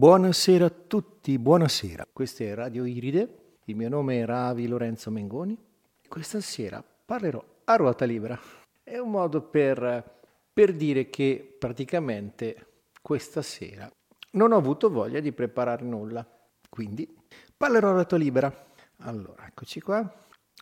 Buonasera a tutti, buonasera. Questa è Radio Iride, il mio nome è Ravi Lorenzo Mengoni. Questa sera parlerò a ruota libera. È un modo per, per dire che praticamente questa sera non ho avuto voglia di preparare nulla, quindi parlerò a ruota libera. Allora, eccoci qua,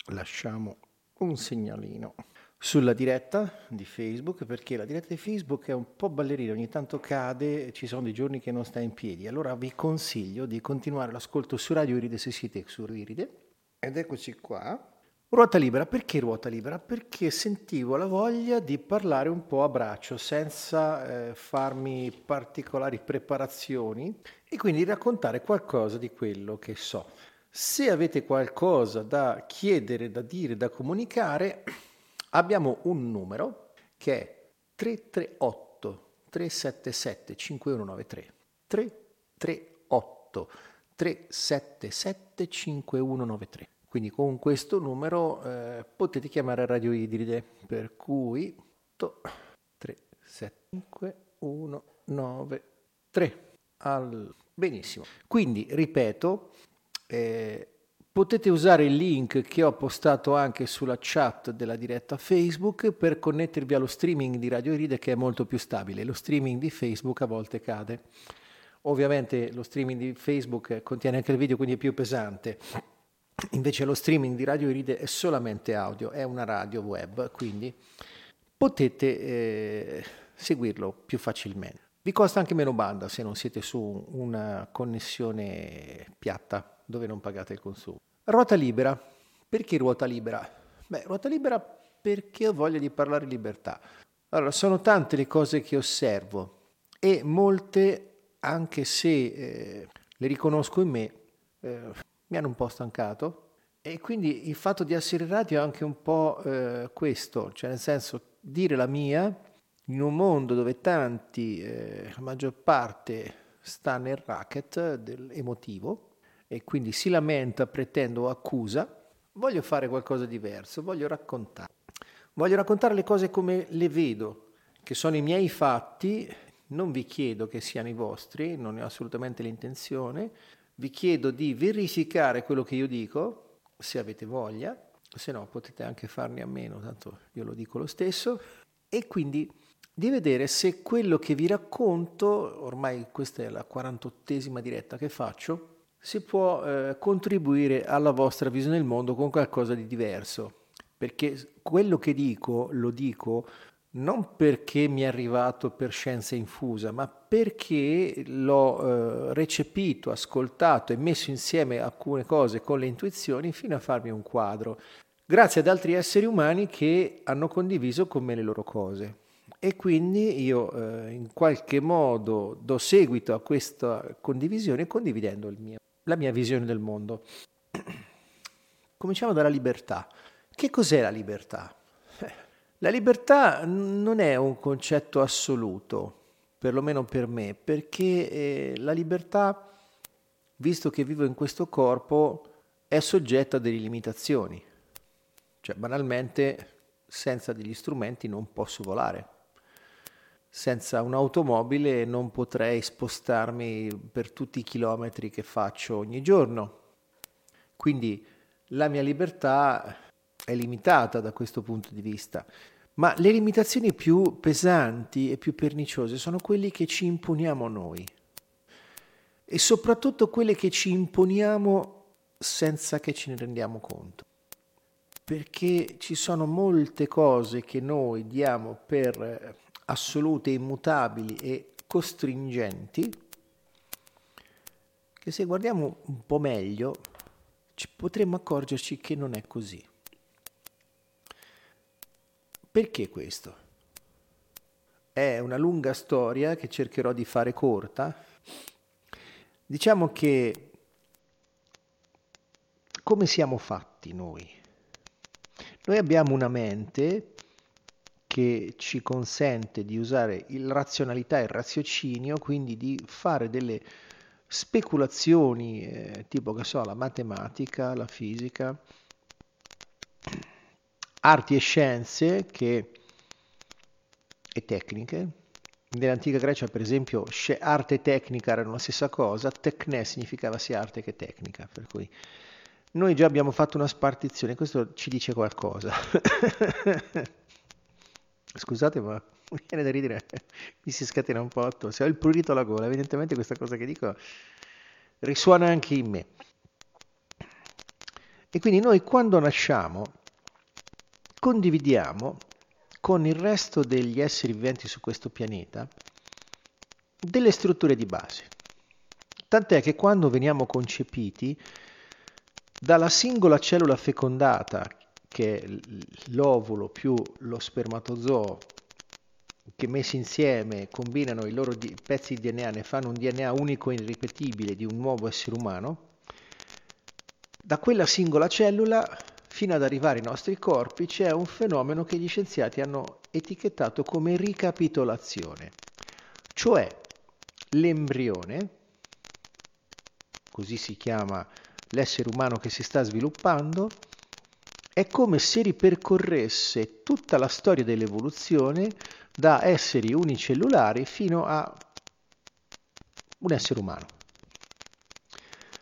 lasciamo un segnalino sulla diretta di Facebook perché la diretta di Facebook è un po' ballerina, ogni tanto cade, ci sono dei giorni che non sta in piedi. Allora vi consiglio di continuare l'ascolto su Radio Iride se siete su Iride. Ed eccoci qua. Ruota libera, perché ruota libera? Perché sentivo la voglia di parlare un po' a braccio, senza eh, farmi particolari preparazioni e quindi raccontare qualcosa di quello che so. Se avete qualcosa da chiedere, da dire, da comunicare, abbiamo un numero che è 338 377 5193 338 377 5193 quindi con questo numero eh, potete chiamare Radio Idride per cui 375 193 Al... benissimo. Quindi ripeto eh, Potete usare il link che ho postato anche sulla chat della diretta Facebook per connettervi allo streaming di Radio Ride che è molto più stabile. Lo streaming di Facebook a volte cade. Ovviamente lo streaming di Facebook contiene anche il video, quindi è più pesante. Invece lo streaming di Radio Ride è solamente audio, è una radio web, quindi potete eh, seguirlo più facilmente. Vi costa anche meno banda se non siete su una connessione piatta dove non pagate il consumo. Ruota libera. Perché ruota libera? Beh, ruota libera perché ho voglia di parlare libertà. Allora, sono tante le cose che osservo e molte, anche se eh, le riconosco in me, eh, mi hanno un po' stancato. E quindi il fatto di essere radio è anche un po' eh, questo, cioè nel senso dire la mia in un mondo dove tanti, eh, la maggior parte, sta nel racket emotivo e quindi si lamenta, pretende o accusa, voglio fare qualcosa di diverso, voglio raccontare. Voglio raccontare le cose come le vedo, che sono i miei fatti, non vi chiedo che siano i vostri, non ne ho assolutamente l'intenzione, vi chiedo di verificare quello che io dico, se avete voglia, se no potete anche farne a meno, tanto io lo dico lo stesso, e quindi di vedere se quello che vi racconto, ormai questa è la 48esima diretta che faccio, si può eh, contribuire alla vostra visione del mondo con qualcosa di diverso. Perché quello che dico lo dico non perché mi è arrivato per scienza infusa, ma perché l'ho eh, recepito, ascoltato e messo insieme alcune cose con le intuizioni fino a farmi un quadro, grazie ad altri esseri umani che hanno condiviso con me le loro cose. E quindi io eh, in qualche modo do seguito a questa condivisione condividendo il mio la mia visione del mondo. Cominciamo dalla libertà. Che cos'è la libertà? Eh, la libertà non è un concetto assoluto, perlomeno per me, perché eh, la libertà, visto che vivo in questo corpo, è soggetta a delle limitazioni. Cioè, banalmente, senza degli strumenti non posso volare senza un'automobile non potrei spostarmi per tutti i chilometri che faccio ogni giorno. Quindi la mia libertà è limitata da questo punto di vista. Ma le limitazioni più pesanti e più perniciose sono quelle che ci imponiamo noi e soprattutto quelle che ci imponiamo senza che ce ne rendiamo conto. Perché ci sono molte cose che noi diamo per assolute, immutabili e costringenti, che se guardiamo un po' meglio potremmo accorgerci che non è così. Perché questo? È una lunga storia che cercherò di fare corta. Diciamo che come siamo fatti noi? Noi abbiamo una mente che ci consente di usare il razionalità e il raziocinio, quindi di fare delle speculazioni eh, tipo che so, la matematica, la fisica, arti e scienze che, e tecniche nell'antica Grecia, per esempio, arte e tecnica erano la stessa cosa, tecne significava sia arte che tecnica, per cui noi già abbiamo fatto una spartizione, questo ci dice qualcosa. Scusate, ma mi viene da ridere, mi si scatena un po', se ho il prurito alla gola, evidentemente questa cosa che dico risuona anche in me. E quindi noi quando nasciamo condividiamo con il resto degli esseri viventi su questo pianeta delle strutture di base. Tant'è che quando veniamo concepiti, dalla singola cellula fecondata, che l'ovulo più lo spermatozoo, che messi insieme combinano i loro pezzi di DNA, ne fanno un DNA unico e irripetibile di un nuovo essere umano, da quella singola cellula fino ad arrivare ai nostri corpi c'è un fenomeno che gli scienziati hanno etichettato come ricapitolazione, cioè l'embrione, così si chiama l'essere umano che si sta sviluppando, è come se ripercorresse tutta la storia dell'evoluzione da esseri unicellulari fino a un essere umano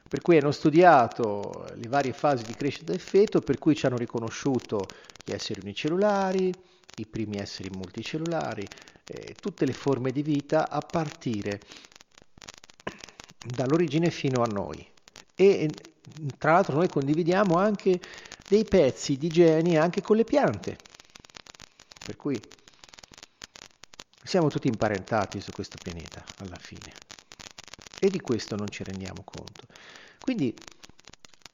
per cui hanno studiato le varie fasi di crescita del feto, per cui ci hanno riconosciuto gli esseri unicellulari, i primi esseri multicellulari, eh, tutte le forme di vita a partire dall'origine fino a noi. E tra l'altro noi condividiamo anche dei pezzi di geni anche con le piante, per cui siamo tutti imparentati su questo pianeta alla fine. E di questo non ci rendiamo conto. Quindi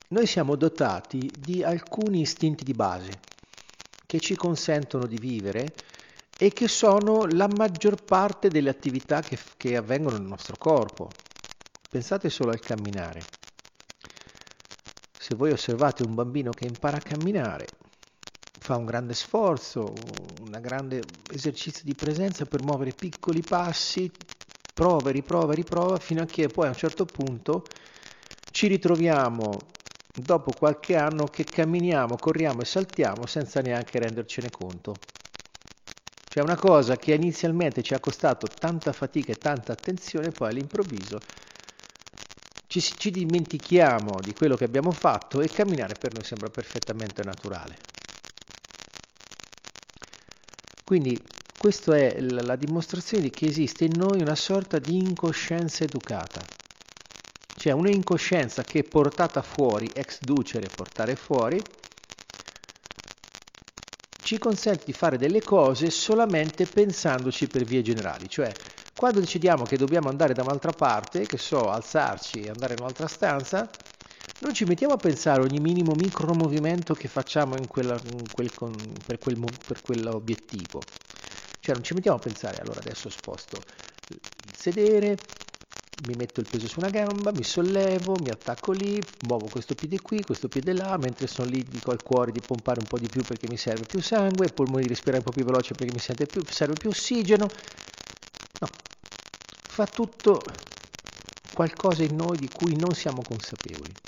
noi siamo dotati di alcuni istinti di base che ci consentono di vivere e che sono la maggior parte delle attività che, che avvengono nel nostro corpo. Pensate solo al camminare. Se voi osservate un bambino che impara a camminare, fa un grande sforzo, un grande esercizio di presenza per muovere piccoli passi, prova, riprova, riprova, fino a che poi a un certo punto ci ritroviamo dopo qualche anno che camminiamo, corriamo e saltiamo senza neanche rendercene conto. Cioè una cosa che inizialmente ci ha costato tanta fatica e tanta attenzione, poi all'improvviso ci, ci dimentichiamo di quello che abbiamo fatto e camminare per noi sembra perfettamente naturale. Quindi questa è la dimostrazione di che esiste in noi una sorta di incoscienza educata c'è un'incoscienza che portata fuori, ex ducere, portare fuori, ci consente di fare delle cose solamente pensandoci per vie generali, cioè quando decidiamo che dobbiamo andare da un'altra parte, che so, alzarci e andare in un'altra stanza, non ci mettiamo a pensare ogni minimo micro movimento che facciamo in quella, in quel, per, quel, per quell'obiettivo. Cioè non ci mettiamo a pensare, allora adesso sposto il sedere, mi metto il peso su una gamba, mi sollevo, mi attacco lì, muovo questo piede qui, questo piede là, mentre sono lì dico al cuore di pompare un po' di più perché mi serve più sangue, ai polmoni di respirare un po' più veloce perché mi più, serve più ossigeno. No, fa tutto qualcosa in noi di cui non siamo consapevoli.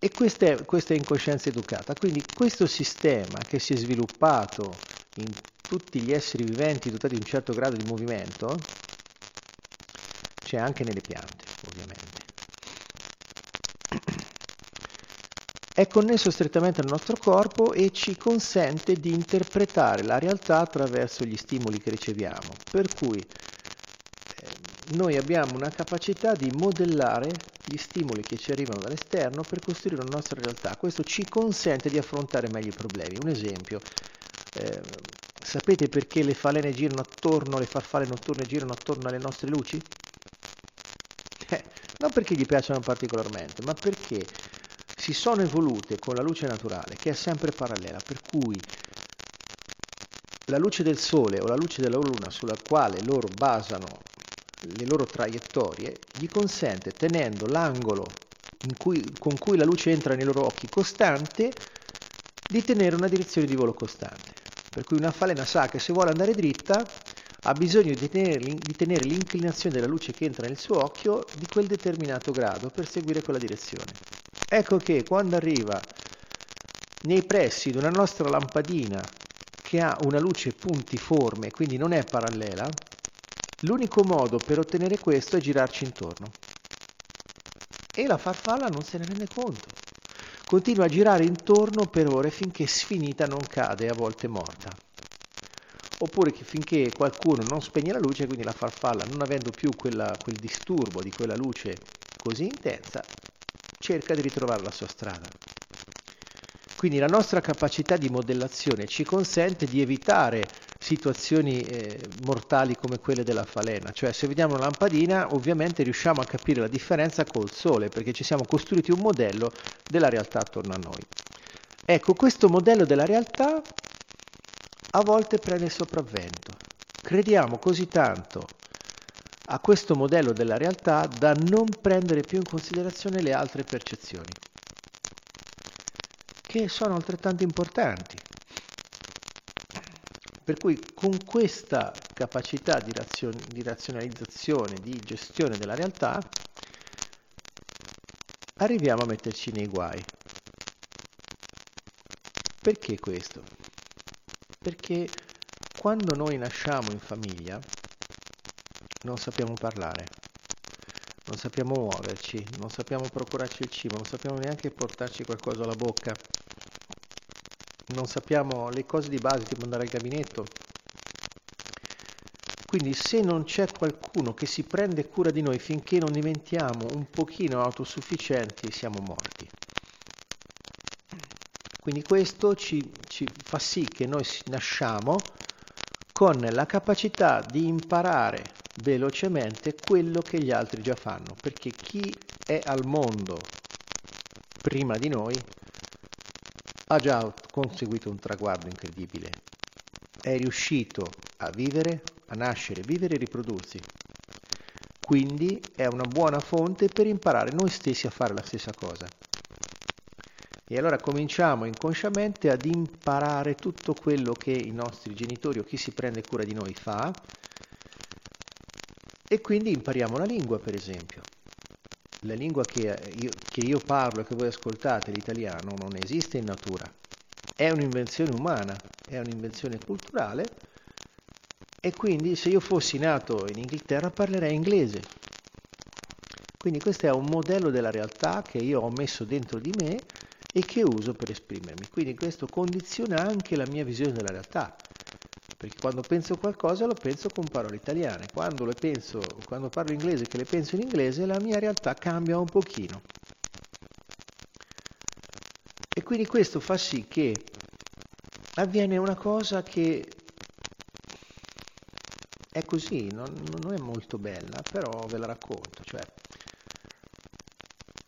E questa è, questa è incoscienza educata. Quindi questo sistema che si è sviluppato in tutti gli esseri viventi dotati di un certo grado di movimento, c'è anche nelle piante, ovviamente. È connesso strettamente al nostro corpo e ci consente di interpretare la realtà attraverso gli stimoli che riceviamo, per cui eh, noi abbiamo una capacità di modellare gli stimoli che ci arrivano dall'esterno per costruire una nostra realtà. Questo ci consente di affrontare meglio i problemi. Un esempio, eh, sapete perché le falene girano attorno, le farfalle notturne girano attorno alle nostre luci? Eh, non perché gli piacciono particolarmente, ma perché si sono evolute con la luce naturale, che è sempre parallela, per cui la luce del Sole o la luce della Luna sulla quale loro basano le loro traiettorie, gli consente, tenendo l'angolo cui, con cui la luce entra nei loro occhi costante, di tenere una direzione di volo costante. Per cui una falena sa che se vuole andare dritta ha bisogno di tenere, di tenere l'inclinazione della luce che entra nel suo occhio di quel determinato grado per seguire quella direzione. Ecco che quando arriva nei pressi di una nostra lampadina che ha una luce puntiforme, quindi non è parallela, l'unico modo per ottenere questo è girarci intorno. E la farfalla non se ne rende conto. Continua a girare intorno per ore finché sfinita non cade, a volte morta. Oppure finché qualcuno non spegne la luce, quindi la farfalla, non avendo più quella, quel disturbo di quella luce così intensa, cerca di ritrovare la sua strada. Quindi la nostra capacità di modellazione ci consente di evitare situazioni eh, mortali come quelle della falena, cioè se vediamo una lampadina ovviamente riusciamo a capire la differenza col sole perché ci siamo costruiti un modello della realtà attorno a noi. Ecco, questo modello della realtà a volte prende il sopravvento. Crediamo così tanto a questo modello della realtà da non prendere più in considerazione le altre percezioni che sono altrettanto importanti. Per cui con questa capacità di, razio- di razionalizzazione, di gestione della realtà, arriviamo a metterci nei guai. Perché questo? Perché quando noi nasciamo in famiglia non sappiamo parlare, non sappiamo muoverci, non sappiamo procurarci il cibo, non sappiamo neanche portarci qualcosa alla bocca non sappiamo le cose di base, tipo andare al gabinetto. Quindi se non c'è qualcuno che si prende cura di noi finché non diventiamo un pochino autosufficienti, siamo morti. Quindi questo ci, ci fa sì che noi nasciamo con la capacità di imparare velocemente quello che gli altri già fanno, perché chi è al mondo prima di noi ha già conseguito un traguardo incredibile. È riuscito a vivere, a nascere, vivere e riprodursi. Quindi è una buona fonte per imparare noi stessi a fare la stessa cosa. E allora cominciamo inconsciamente ad imparare tutto quello che i nostri genitori o chi si prende cura di noi fa e quindi impariamo la lingua, per esempio la lingua che io, che io parlo e che voi ascoltate, l'italiano, non esiste in natura. È un'invenzione umana, è un'invenzione culturale e quindi se io fossi nato in Inghilterra parlerei inglese. Quindi questo è un modello della realtà che io ho messo dentro di me e che uso per esprimermi. Quindi questo condiziona anche la mia visione della realtà perché quando penso qualcosa lo penso con parole italiane, quando, le penso, quando parlo inglese che le penso in inglese la mia realtà cambia un pochino. E quindi questo fa sì che avviene una cosa che è così, non, non è molto bella, però ve la racconto. Cioè,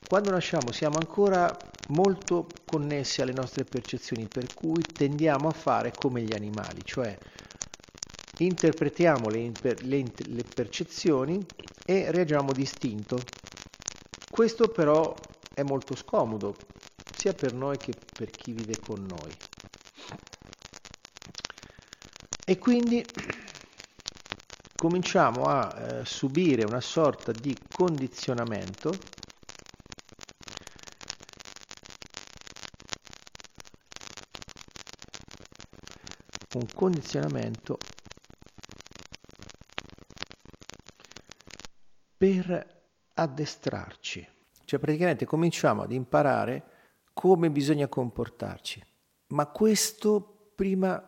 quando nasciamo siamo ancora molto connessi alle nostre percezioni, per cui tendiamo a fare come gli animali, cioè interpretiamo le, le, le percezioni e reagiamo distinto. Questo però è molto scomodo, sia per noi che per chi vive con noi. E quindi cominciamo a eh, subire una sorta di condizionamento un condizionamento per addestrarci. Cioè praticamente cominciamo ad imparare come bisogna comportarci. Ma questo prima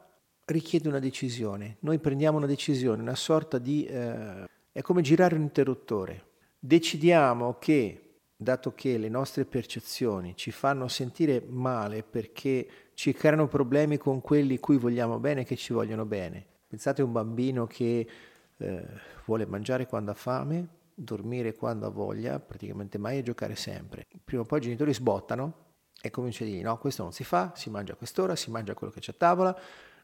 richiede una decisione. Noi prendiamo una decisione, una sorta di... Eh, è come girare un interruttore. Decidiamo che, dato che le nostre percezioni ci fanno sentire male perché ci creano problemi con quelli cui vogliamo bene e che ci vogliono bene. Pensate a un bambino che eh, vuole mangiare quando ha fame, dormire quando ha voglia, praticamente mai e giocare sempre. Prima o poi i genitori sbottano e cominciano a dire no, questo non si fa, si mangia a quest'ora, si mangia quello che c'è a tavola,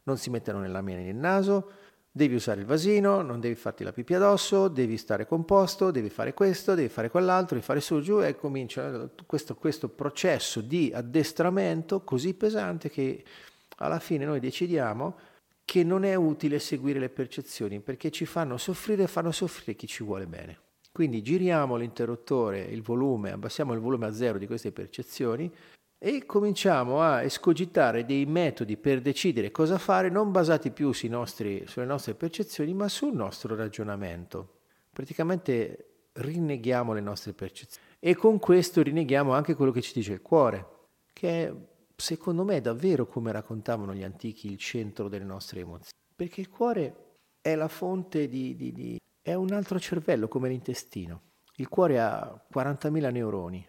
non si mettono nella mena nel naso, devi usare il vasino, non devi farti la pipì addosso, devi stare composto, devi fare questo, devi fare quell'altro, devi fare su giù e comincia questo, questo processo di addestramento così pesante che alla fine noi decidiamo che non è utile seguire le percezioni perché ci fanno soffrire e fanno soffrire chi ci vuole bene. Quindi giriamo l'interruttore, il volume, abbassiamo il volume a zero di queste percezioni e cominciamo a escogitare dei metodi per decidere cosa fare non basati più nostri, sulle nostre percezioni ma sul nostro ragionamento. Praticamente rinneghiamo le nostre percezioni e con questo rinneghiamo anche quello che ci dice il cuore, che è, secondo me davvero come raccontavano gli antichi il centro delle nostre emozioni, perché il cuore è la fonte di, di, di è un altro cervello come l'intestino. Il cuore ha 40.000 neuroni,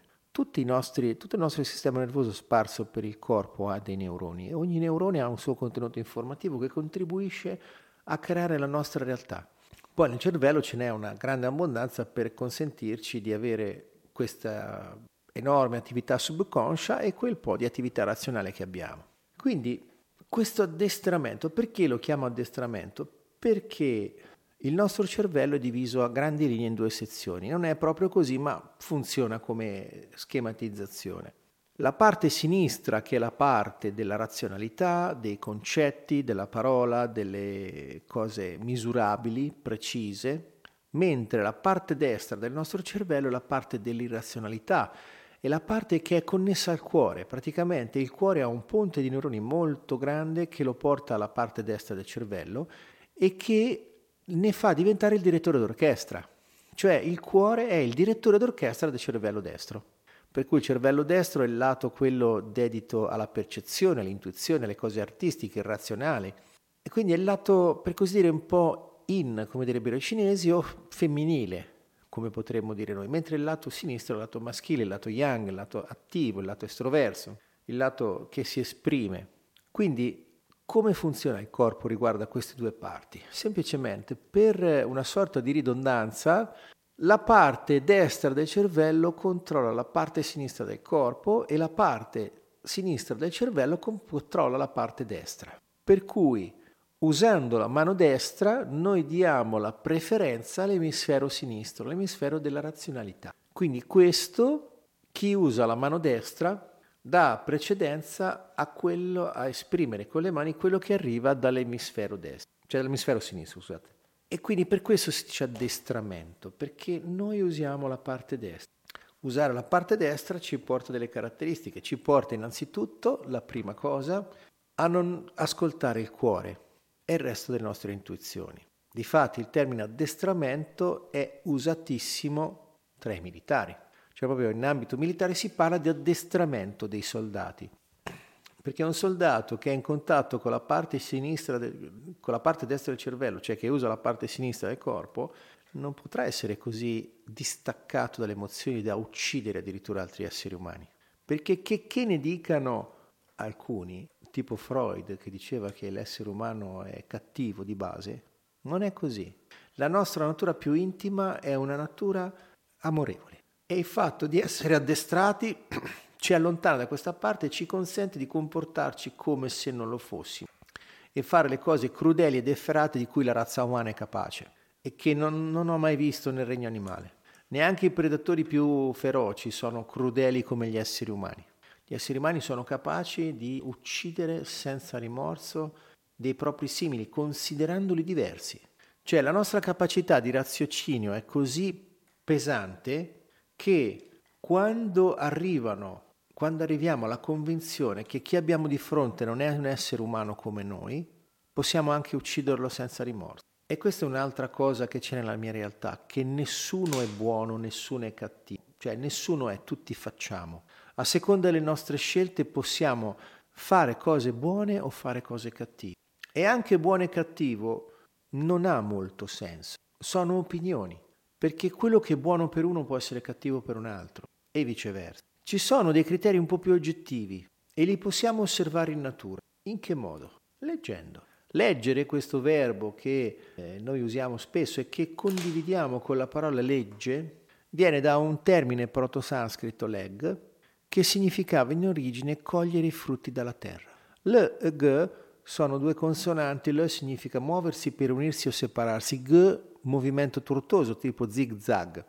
nostri, tutto il nostro sistema nervoso sparso per il corpo ha dei neuroni e ogni neurone ha un suo contenuto informativo che contribuisce a creare la nostra realtà. Poi nel cervello ce n'è una grande abbondanza per consentirci di avere questa enorme attività subconscia e quel po' di attività razionale che abbiamo. Quindi questo addestramento, perché lo chiamo addestramento? Perché il nostro cervello è diviso a grandi linee in due sezioni. Non è proprio così, ma funziona come schematizzazione. La parte sinistra, che è la parte della razionalità, dei concetti, della parola, delle cose misurabili, precise, mentre la parte destra del nostro cervello è la parte dell'irrazionalità, è la parte che è connessa al cuore. Praticamente il cuore ha un ponte di neuroni molto grande che lo porta alla parte destra del cervello e che ne fa diventare il direttore d'orchestra. Cioè il cuore è il direttore d'orchestra del cervello destro. Per cui il cervello destro è il lato quello dedito alla percezione, all'intuizione, alle cose artistiche, irrazionali. E quindi è il lato, per così dire, un po' in, come direbbero i cinesi, o femminile, come potremmo dire noi. Mentre il lato sinistro è il lato maschile, il lato yang, il lato attivo, il lato estroverso, il lato che si esprime. Quindi come funziona il corpo riguardo a queste due parti? Semplicemente per una sorta di ridondanza, la parte destra del cervello controlla la parte sinistra del corpo e la parte sinistra del cervello controlla la parte destra. Per cui, usando la mano destra, noi diamo la preferenza all'emisfero sinistro, l'emisfero della razionalità. Quindi questo, chi usa la mano destra dà precedenza a quello, a esprimere con le mani quello che arriva dall'emisfero destro, cioè dall'emisfero sinistro, scusate. E quindi per questo si dice addestramento, perché noi usiamo la parte destra. Usare la parte destra ci porta delle caratteristiche, ci porta innanzitutto, la prima cosa, a non ascoltare il cuore e il resto delle nostre intuizioni. Difatti il termine addestramento è usatissimo tra i militari cioè proprio in ambito militare si parla di addestramento dei soldati. Perché un soldato che è in contatto con la parte sinistra, del, con la parte destra del cervello, cioè che usa la parte sinistra del corpo, non potrà essere così distaccato dalle emozioni da uccidere addirittura altri esseri umani. Perché che, che ne dicano alcuni, tipo Freud che diceva che l'essere umano è cattivo di base, non è così. La nostra natura più intima è una natura amorevole e il fatto di essere addestrati ci allontana da questa parte e ci consente di comportarci come se non lo fossimo e fare le cose crudeli ed efferate di cui la razza umana è capace e che non, non ho mai visto nel regno animale. Neanche i predatori più feroci sono crudeli come gli esseri umani. Gli esseri umani sono capaci di uccidere senza rimorso dei propri simili, considerandoli diversi. Cioè la nostra capacità di raziocinio è così pesante che quando arrivano, quando arriviamo alla convinzione che chi abbiamo di fronte non è un essere umano come noi, possiamo anche ucciderlo senza rimorso. E questa è un'altra cosa che c'è nella mia realtà, che nessuno è buono, nessuno è cattivo, cioè nessuno è, tutti facciamo. A seconda delle nostre scelte possiamo fare cose buone o fare cose cattive. E anche buono e cattivo non ha molto senso, sono opinioni perché quello che è buono per uno può essere cattivo per un altro e viceversa. Ci sono dei criteri un po' più oggettivi e li possiamo osservare in natura. In che modo? Leggendo. Leggere questo verbo che eh, noi usiamo spesso e che condividiamo con la parola legge viene da un termine proto-sanscrito leg che significava in origine cogliere i frutti dalla terra. L e g sono due consonanti, L significa muoversi per unirsi o separarsi, G movimento tortuoso tipo zig-zag.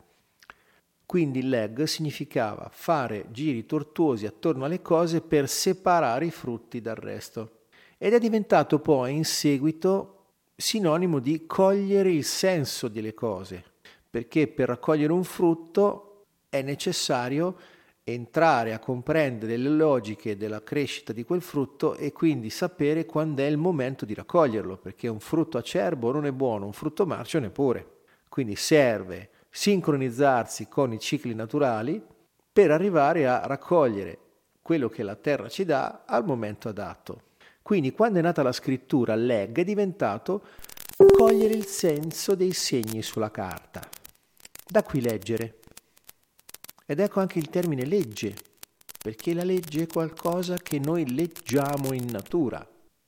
Quindi leg significava fare giri tortuosi attorno alle cose per separare i frutti dal resto. Ed è diventato poi in seguito sinonimo di cogliere il senso delle cose, perché per raccogliere un frutto è necessario entrare a comprendere le logiche della crescita di quel frutto e quindi sapere quando è il momento di raccoglierlo, perché un frutto acerbo non è buono, un frutto marcio neppure. Quindi serve sincronizzarsi con i cicli naturali per arrivare a raccogliere quello che la terra ci dà al momento adatto. Quindi quando è nata la scrittura, leg è diventato cogliere il senso dei segni sulla carta. Da qui leggere. Ed ecco anche il termine legge, perché la legge è qualcosa che noi leggiamo in natura.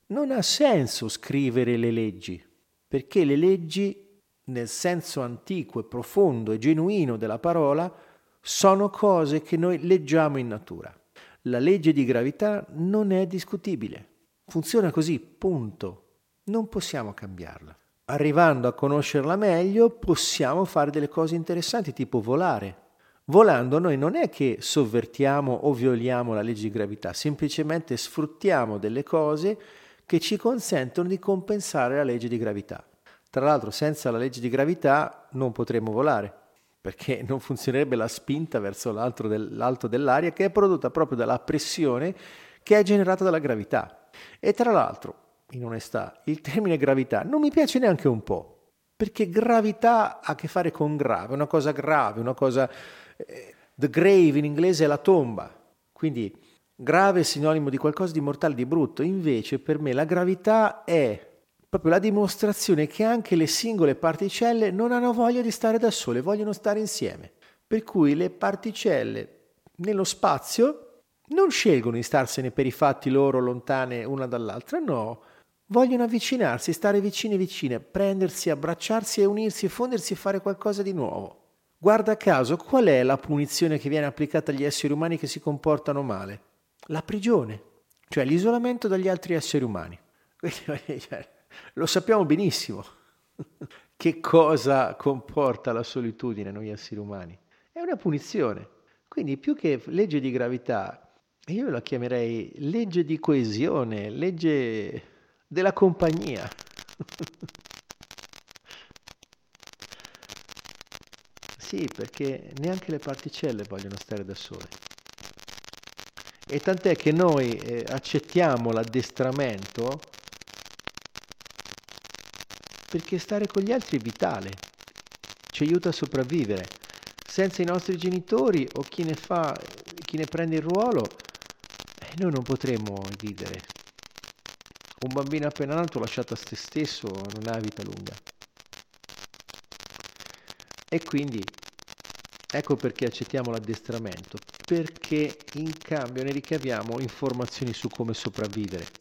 Non ha senso scrivere le leggi, perché le leggi, nel senso antico e profondo e genuino della parola, sono cose che noi leggiamo in natura. La legge di gravità non è discutibile. Funziona così, punto. Non possiamo cambiarla. Arrivando a conoscerla meglio, possiamo fare delle cose interessanti, tipo volare. Volando noi non è che sovvertiamo o violiamo la legge di gravità, semplicemente sfruttiamo delle cose che ci consentono di compensare la legge di gravità. Tra l'altro senza la legge di gravità non potremmo volare, perché non funzionerebbe la spinta verso l'alto, del, l'alto dell'aria che è prodotta proprio dalla pressione che è generata dalla gravità. E tra l'altro, in onestà, il termine gravità non mi piace neanche un po', perché gravità ha a che fare con grave, una cosa grave, una cosa The grave in inglese è la tomba, quindi grave è sinonimo di qualcosa di mortale, di brutto. Invece per me la gravità è proprio la dimostrazione che anche le singole particelle non hanno voglia di stare da sole, vogliono stare insieme. Per cui le particelle nello spazio non scelgono di starsene per i fatti loro lontane una dall'altra, no, vogliono avvicinarsi, stare vicine vicine, prendersi, abbracciarsi e unirsi, fondersi e fare qualcosa di nuovo. Guarda caso, qual è la punizione che viene applicata agli esseri umani che si comportano male? La prigione, cioè l'isolamento dagli altri esseri umani. Cioè, lo sappiamo benissimo che cosa comporta la solitudine noi esseri umani. È una punizione. Quindi più che legge di gravità, io la chiamerei legge di coesione, legge della compagnia. Sì, perché neanche le particelle vogliono stare da sole. E tant'è che noi eh, accettiamo l'addestramento perché stare con gli altri è vitale, ci aiuta a sopravvivere. Senza i nostri genitori o chi ne fa, chi ne prende il ruolo, eh, noi non potremo vivere. Un bambino appena nato lasciato a se stesso non ha vita lunga. E quindi ecco perché accettiamo l'addestramento, perché in cambio ne ricaviamo informazioni su come sopravvivere.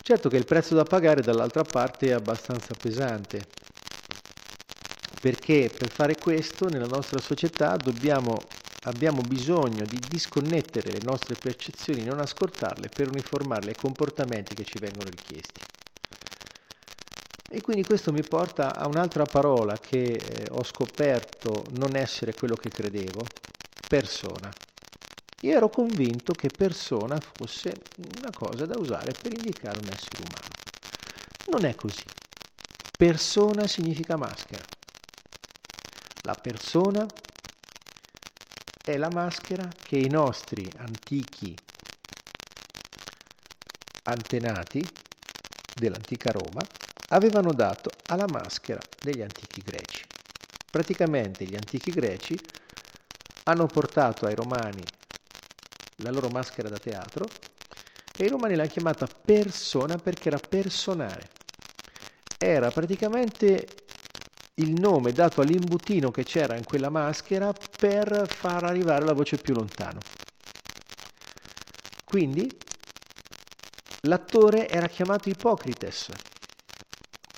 Certo che il prezzo da pagare dall'altra parte è abbastanza pesante, perché per fare questo nella nostra società dobbiamo, abbiamo bisogno di disconnettere le nostre percezioni, non ascoltarle per uniformarle ai comportamenti che ci vengono richiesti. E quindi questo mi porta a un'altra parola che eh, ho scoperto non essere quello che credevo, persona. Io ero convinto che persona fosse una cosa da usare per indicare un essere umano. Non è così. Persona significa maschera. La persona è la maschera che i nostri antichi antenati dell'antica Roma avevano dato alla maschera degli antichi greci. Praticamente gli antichi greci hanno portato ai romani la loro maschera da teatro e i romani l'hanno chiamata persona perché era personale. Era praticamente il nome dato all'imbutino che c'era in quella maschera per far arrivare la voce più lontano. Quindi l'attore era chiamato Ipocrites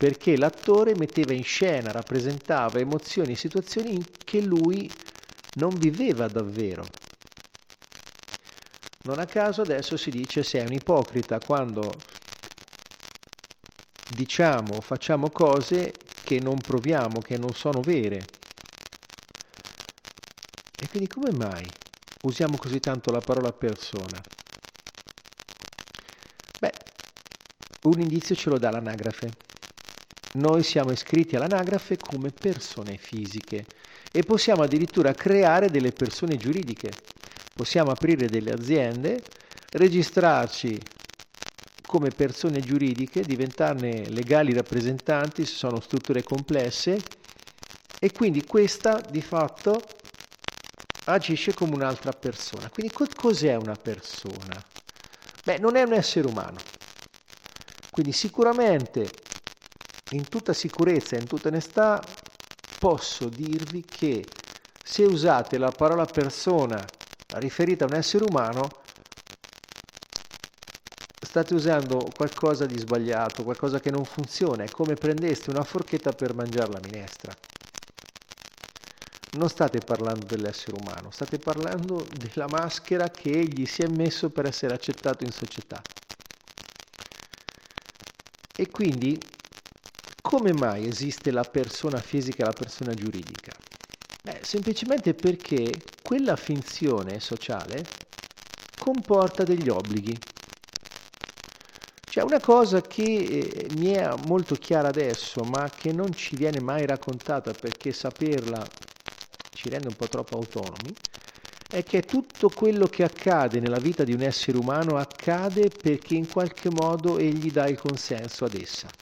perché l'attore metteva in scena, rappresentava emozioni e situazioni che lui non viveva davvero. Non a caso adesso si dice sei un ipocrita quando diciamo, facciamo cose che non proviamo, che non sono vere. E quindi come mai usiamo così tanto la parola persona? Beh, un indizio ce lo dà l'anagrafe. Noi siamo iscritti all'anagrafe come persone fisiche e possiamo addirittura creare delle persone giuridiche. possiamo aprire delle aziende, registrarci come persone giuridiche, diventarne legali rappresentanti se sono strutture complesse e quindi questa di fatto agisce come un'altra persona. Quindi cos'è una persona? Beh, non è un essere umano. Quindi sicuramente, in tutta sicurezza e in tutta onestà, posso dirvi che se usate la parola persona riferita a un essere umano, state usando qualcosa di sbagliato, qualcosa che non funziona, è come prendeste una forchetta per mangiare la minestra. Non state parlando dell'essere umano, state parlando della maschera che egli si è messo per essere accettato in società. E quindi come mai esiste la persona fisica e la persona giuridica? Beh, semplicemente perché quella finzione sociale comporta degli obblighi. C'è una cosa che eh, mi è molto chiara adesso, ma che non ci viene mai raccontata perché saperla ci rende un po' troppo autonomi, è che tutto quello che accade nella vita di un essere umano accade perché in qualche modo egli dà il consenso ad essa.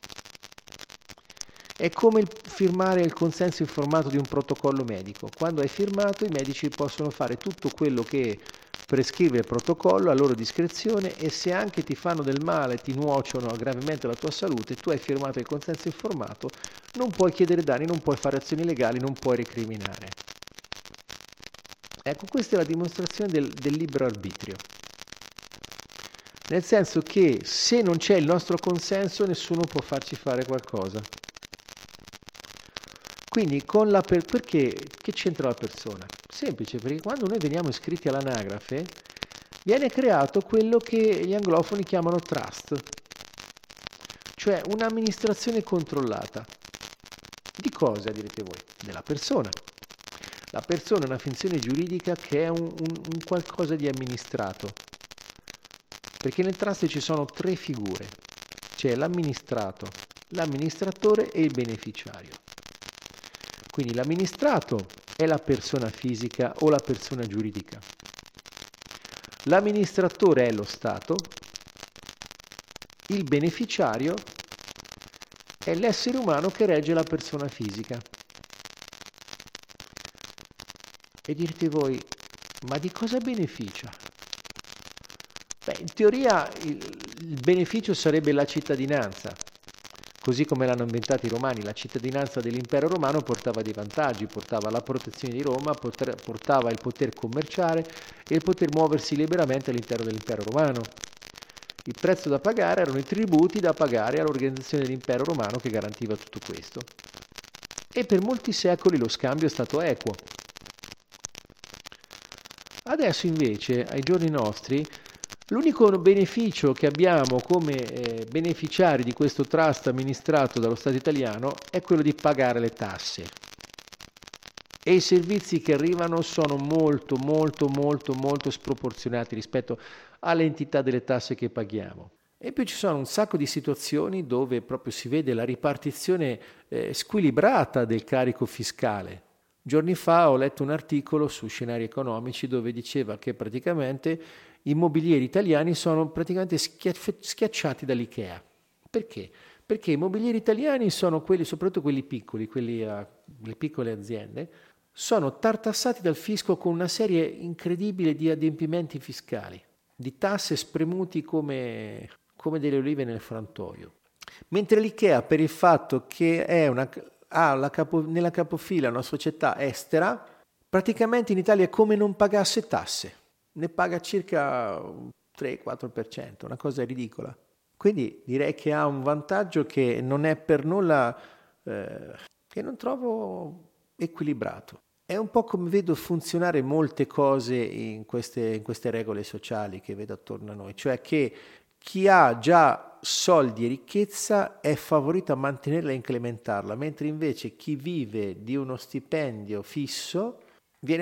È come il firmare il consenso informato di un protocollo medico. Quando hai firmato i medici possono fare tutto quello che prescrive il protocollo a loro discrezione e se anche ti fanno del male, ti nuociono gravemente la tua salute, tu hai firmato il consenso informato, non puoi chiedere danni, non puoi fare azioni legali, non puoi recriminare. Ecco, questa è la dimostrazione del, del libero arbitrio. Nel senso che se non c'è il nostro consenso nessuno può farci fare qualcosa. Quindi con la per- perché che c'entra la persona? Semplice, perché quando noi veniamo iscritti all'anagrafe viene creato quello che gli anglofoni chiamano trust, cioè un'amministrazione controllata. Di cosa direte voi? Della persona. La persona è una finzione giuridica che è un, un, un qualcosa di amministrato, perché nel trust ci sono tre figure, c'è l'amministrato, l'amministratore e il beneficiario. Quindi l'amministrato è la persona fisica o la persona giuridica. L'amministratore è lo Stato, il beneficiario è l'essere umano che regge la persona fisica. E direte voi, ma di cosa beneficia? Beh, in teoria il, il beneficio sarebbe la cittadinanza, Così come l'hanno inventato i romani, la cittadinanza dell'impero romano portava dei vantaggi, portava la protezione di Roma, portava il poter commerciare e il poter muoversi liberamente all'interno dell'impero romano. Il prezzo da pagare erano i tributi da pagare all'organizzazione dell'impero romano che garantiva tutto questo. E per molti secoli lo scambio è stato equo. Adesso invece, ai giorni nostri, L'unico beneficio che abbiamo come eh, beneficiari di questo trust amministrato dallo Stato italiano è quello di pagare le tasse. E i servizi che arrivano sono molto, molto, molto, molto sproporzionati rispetto all'entità delle tasse che paghiamo. E poi ci sono un sacco di situazioni dove proprio si vede la ripartizione eh, squilibrata del carico fiscale. Giorni fa ho letto un articolo su scenari economici dove diceva che praticamente i mobilieri italiani sono praticamente schiacciati dall'IKEA. Perché? Perché i mobilieri italiani sono quelli, soprattutto quelli piccoli, quelli a, le piccole aziende, sono tartassati dal fisco con una serie incredibile di adempimenti fiscali, di tasse spremuti come, come delle olive nel frantoio. Mentre l'IKEA, per il fatto che una, ha capo, nella capofila una società estera, praticamente in Italia è come non pagasse tasse ne paga circa 3-4%, una cosa ridicola. Quindi direi che ha un vantaggio che non è per nulla, eh, che non trovo equilibrato. È un po' come vedo funzionare molte cose in queste, in queste regole sociali che vedo attorno a noi, cioè che chi ha già soldi e ricchezza è favorito a mantenerla e incrementarla, mentre invece chi vive di uno stipendio fisso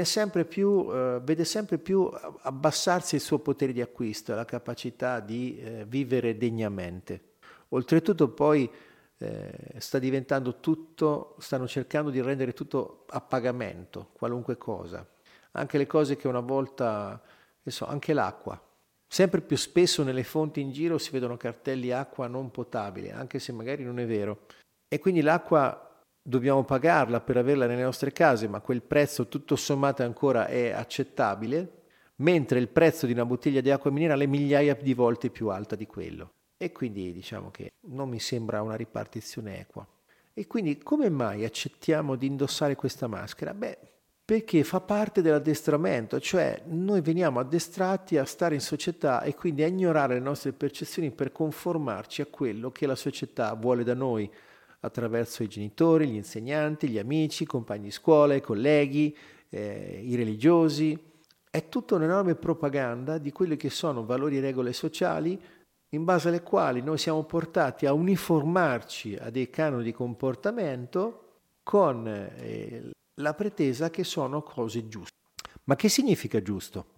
sempre più, eh, vede sempre più abbassarsi il suo potere di acquisto, la capacità di eh, vivere degnamente. Oltretutto poi eh, sta diventando tutto, stanno cercando di rendere tutto a pagamento, qualunque cosa. Anche le cose che una volta che so, anche l'acqua. Sempre più spesso nelle fonti in giro si vedono cartelli acqua non potabile, anche se magari non è vero. E quindi l'acqua dobbiamo pagarla per averla nelle nostre case, ma quel prezzo tutto sommato ancora è accettabile, mentre il prezzo di una bottiglia di acqua minerale è migliaia di volte più alta di quello. E quindi diciamo che non mi sembra una ripartizione equa. E quindi come mai accettiamo di indossare questa maschera? Beh, perché fa parte dell'addestramento, cioè noi veniamo addestrati a stare in società e quindi a ignorare le nostre percezioni per conformarci a quello che la società vuole da noi attraverso i genitori, gli insegnanti, gli amici, i compagni di scuola, i colleghi, eh, i religiosi. È tutta un'enorme propaganda di quelli che sono valori e regole sociali in base alle quali noi siamo portati a uniformarci a dei canoni di comportamento con eh, la pretesa che sono cose giuste. Ma che significa giusto?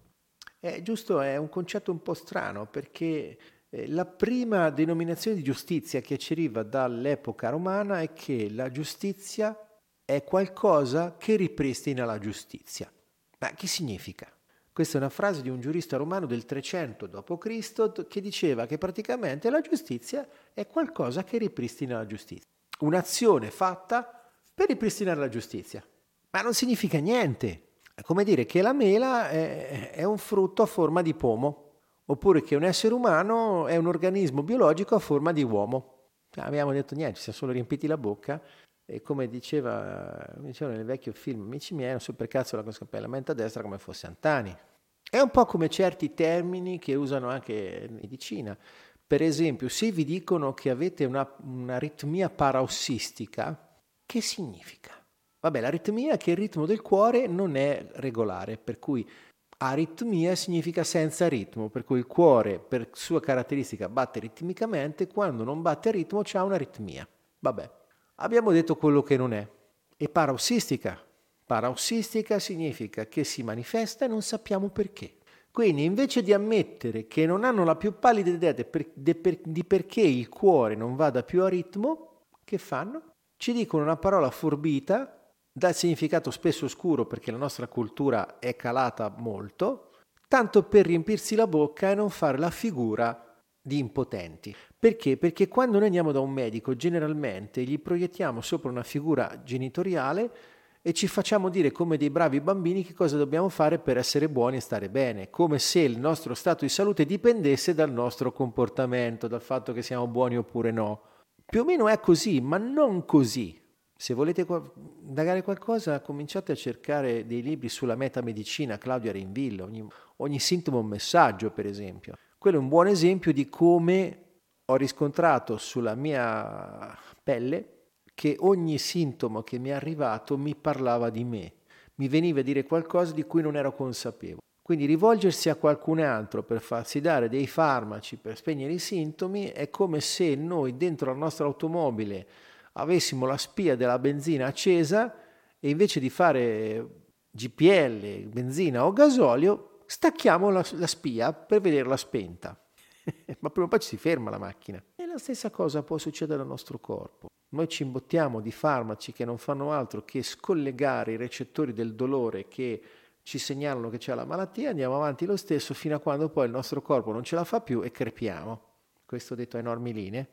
Eh, giusto è un concetto un po' strano perché la prima denominazione di giustizia che ci arriva dall'epoca romana è che la giustizia è qualcosa che ripristina la giustizia. Ma che significa? Questa è una frase di un giurista romano del 300 d.C. che diceva che praticamente la giustizia è qualcosa che ripristina la giustizia. Un'azione fatta per ripristinare la giustizia. Ma non significa niente. È come dire che la mela è, è un frutto a forma di pomo, oppure che un essere umano è un organismo biologico a forma di uomo. Cioè, abbiamo detto niente, ci siamo solo riempiti la bocca e come diceva, diceva nel vecchio film Amici miei, non so per cazzo la scapellamento a destra come fosse Antani. È un po' come certi termini che usano anche in medicina. Per esempio, se vi dicono che avete una, un'aritmia parossistica, che significa? Vabbè, l'aritmia è che il ritmo del cuore non è regolare, per cui aritmia significa senza ritmo, per cui il cuore per sua caratteristica batte ritmicamente, quando non batte ritmo c'è un'aritmia. Vabbè, abbiamo detto quello che non è. E parossistica? Parossistica significa che si manifesta e non sappiamo perché. Quindi invece di ammettere che non hanno la più pallida idea di perché il cuore non vada più a ritmo, che fanno? Ci dicono una parola forbita dal significato spesso oscuro perché la nostra cultura è calata molto, tanto per riempirsi la bocca e non fare la figura di impotenti. Perché? Perché quando noi andiamo da un medico generalmente gli proiettiamo sopra una figura genitoriale e ci facciamo dire come dei bravi bambini che cosa dobbiamo fare per essere buoni e stare bene, come se il nostro stato di salute dipendesse dal nostro comportamento, dal fatto che siamo buoni oppure no. Più o meno è così, ma non così. Se volete indagare qualcosa, cominciate a cercare dei libri sulla metamedicina, Claudia Rinville, ogni, ogni sintomo un messaggio, per esempio. Quello è un buon esempio di come ho riscontrato sulla mia pelle che ogni sintomo che mi è arrivato mi parlava di me, mi veniva a dire qualcosa di cui non ero consapevole. Quindi rivolgersi a qualcun altro per farsi dare dei farmaci per spegnere i sintomi è come se noi dentro la nostra automobile avessimo la spia della benzina accesa e invece di fare GPL, benzina o gasolio, stacchiamo la, la spia per vederla spenta. Ma prima o poi ci si ferma la macchina. E la stessa cosa può succedere al nostro corpo. Noi ci imbottiamo di farmaci che non fanno altro che scollegare i recettori del dolore che ci segnalano che c'è la malattia, andiamo avanti lo stesso fino a quando poi il nostro corpo non ce la fa più e crepiamo. Questo detto a enormi linee.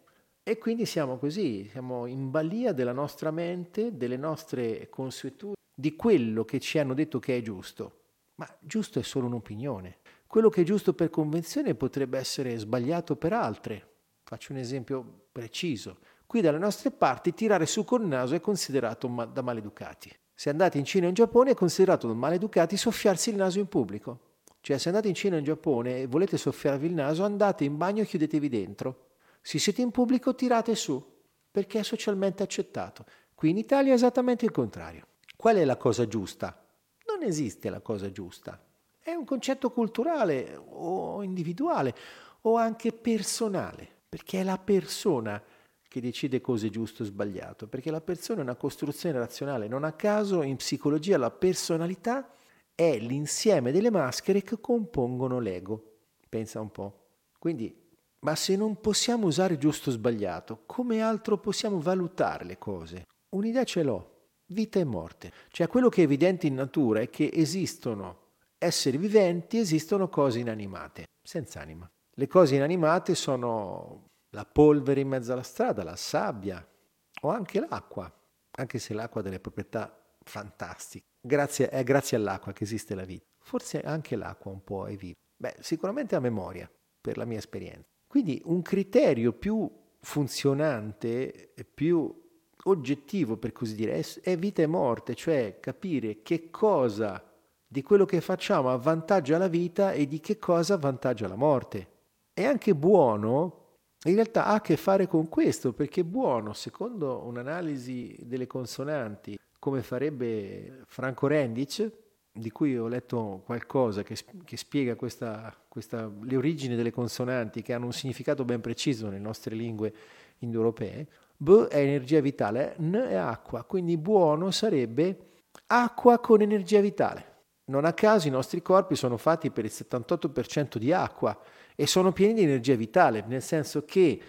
E quindi siamo così, siamo in balia della nostra mente, delle nostre consuetudini, di quello che ci hanno detto che è giusto. Ma giusto è solo un'opinione. Quello che è giusto per convenzione potrebbe essere sbagliato per altre. Faccio un esempio preciso. Qui dalle nostre parti tirare su col naso è considerato da maleducati. Se andate in Cina o in Giappone è considerato da maleducati soffiarsi il naso in pubblico. Cioè se andate in Cina o in Giappone e volete soffiarvi il naso andate in bagno e chiudetevi dentro. Se siete in pubblico tirate su, perché è socialmente accettato. Qui in Italia è esattamente il contrario. Qual è la cosa giusta? Non esiste la cosa giusta. È un concetto culturale o individuale o anche personale, perché è la persona che decide cosa è giusto o sbagliato, perché la persona è una costruzione razionale. Non a caso in psicologia la personalità è l'insieme delle maschere che compongono l'ego. Pensa un po'. Quindi ma se non possiamo usare giusto o sbagliato, come altro possiamo valutare le cose? Un'idea ce l'ho, vita e morte. Cioè quello che è evidente in natura è che esistono esseri viventi esistono cose inanimate, senza anima. Le cose inanimate sono la polvere in mezzo alla strada, la sabbia o anche l'acqua, anche se l'acqua ha delle proprietà fantastiche. Grazie, è grazie all'acqua che esiste la vita. Forse anche l'acqua un po' è viva. Beh, sicuramente a memoria, per la mia esperienza. Quindi un criterio più funzionante, più oggettivo per così dire, è vita e morte, cioè capire che cosa di quello che facciamo avvantaggia la vita e di che cosa avvantaggia la morte. È anche buono, in realtà ha a che fare con questo, perché buono, secondo un'analisi delle consonanti, come farebbe Franco Rendic, di cui ho letto qualcosa che, che spiega questa, questa, le origini delle consonanti che hanno un significato ben preciso nelle nostre lingue indoeuropee, B è energia vitale, N è acqua, quindi buono sarebbe acqua con energia vitale. Non a caso i nostri corpi sono fatti per il 78% di acqua e sono pieni di energia vitale, nel senso che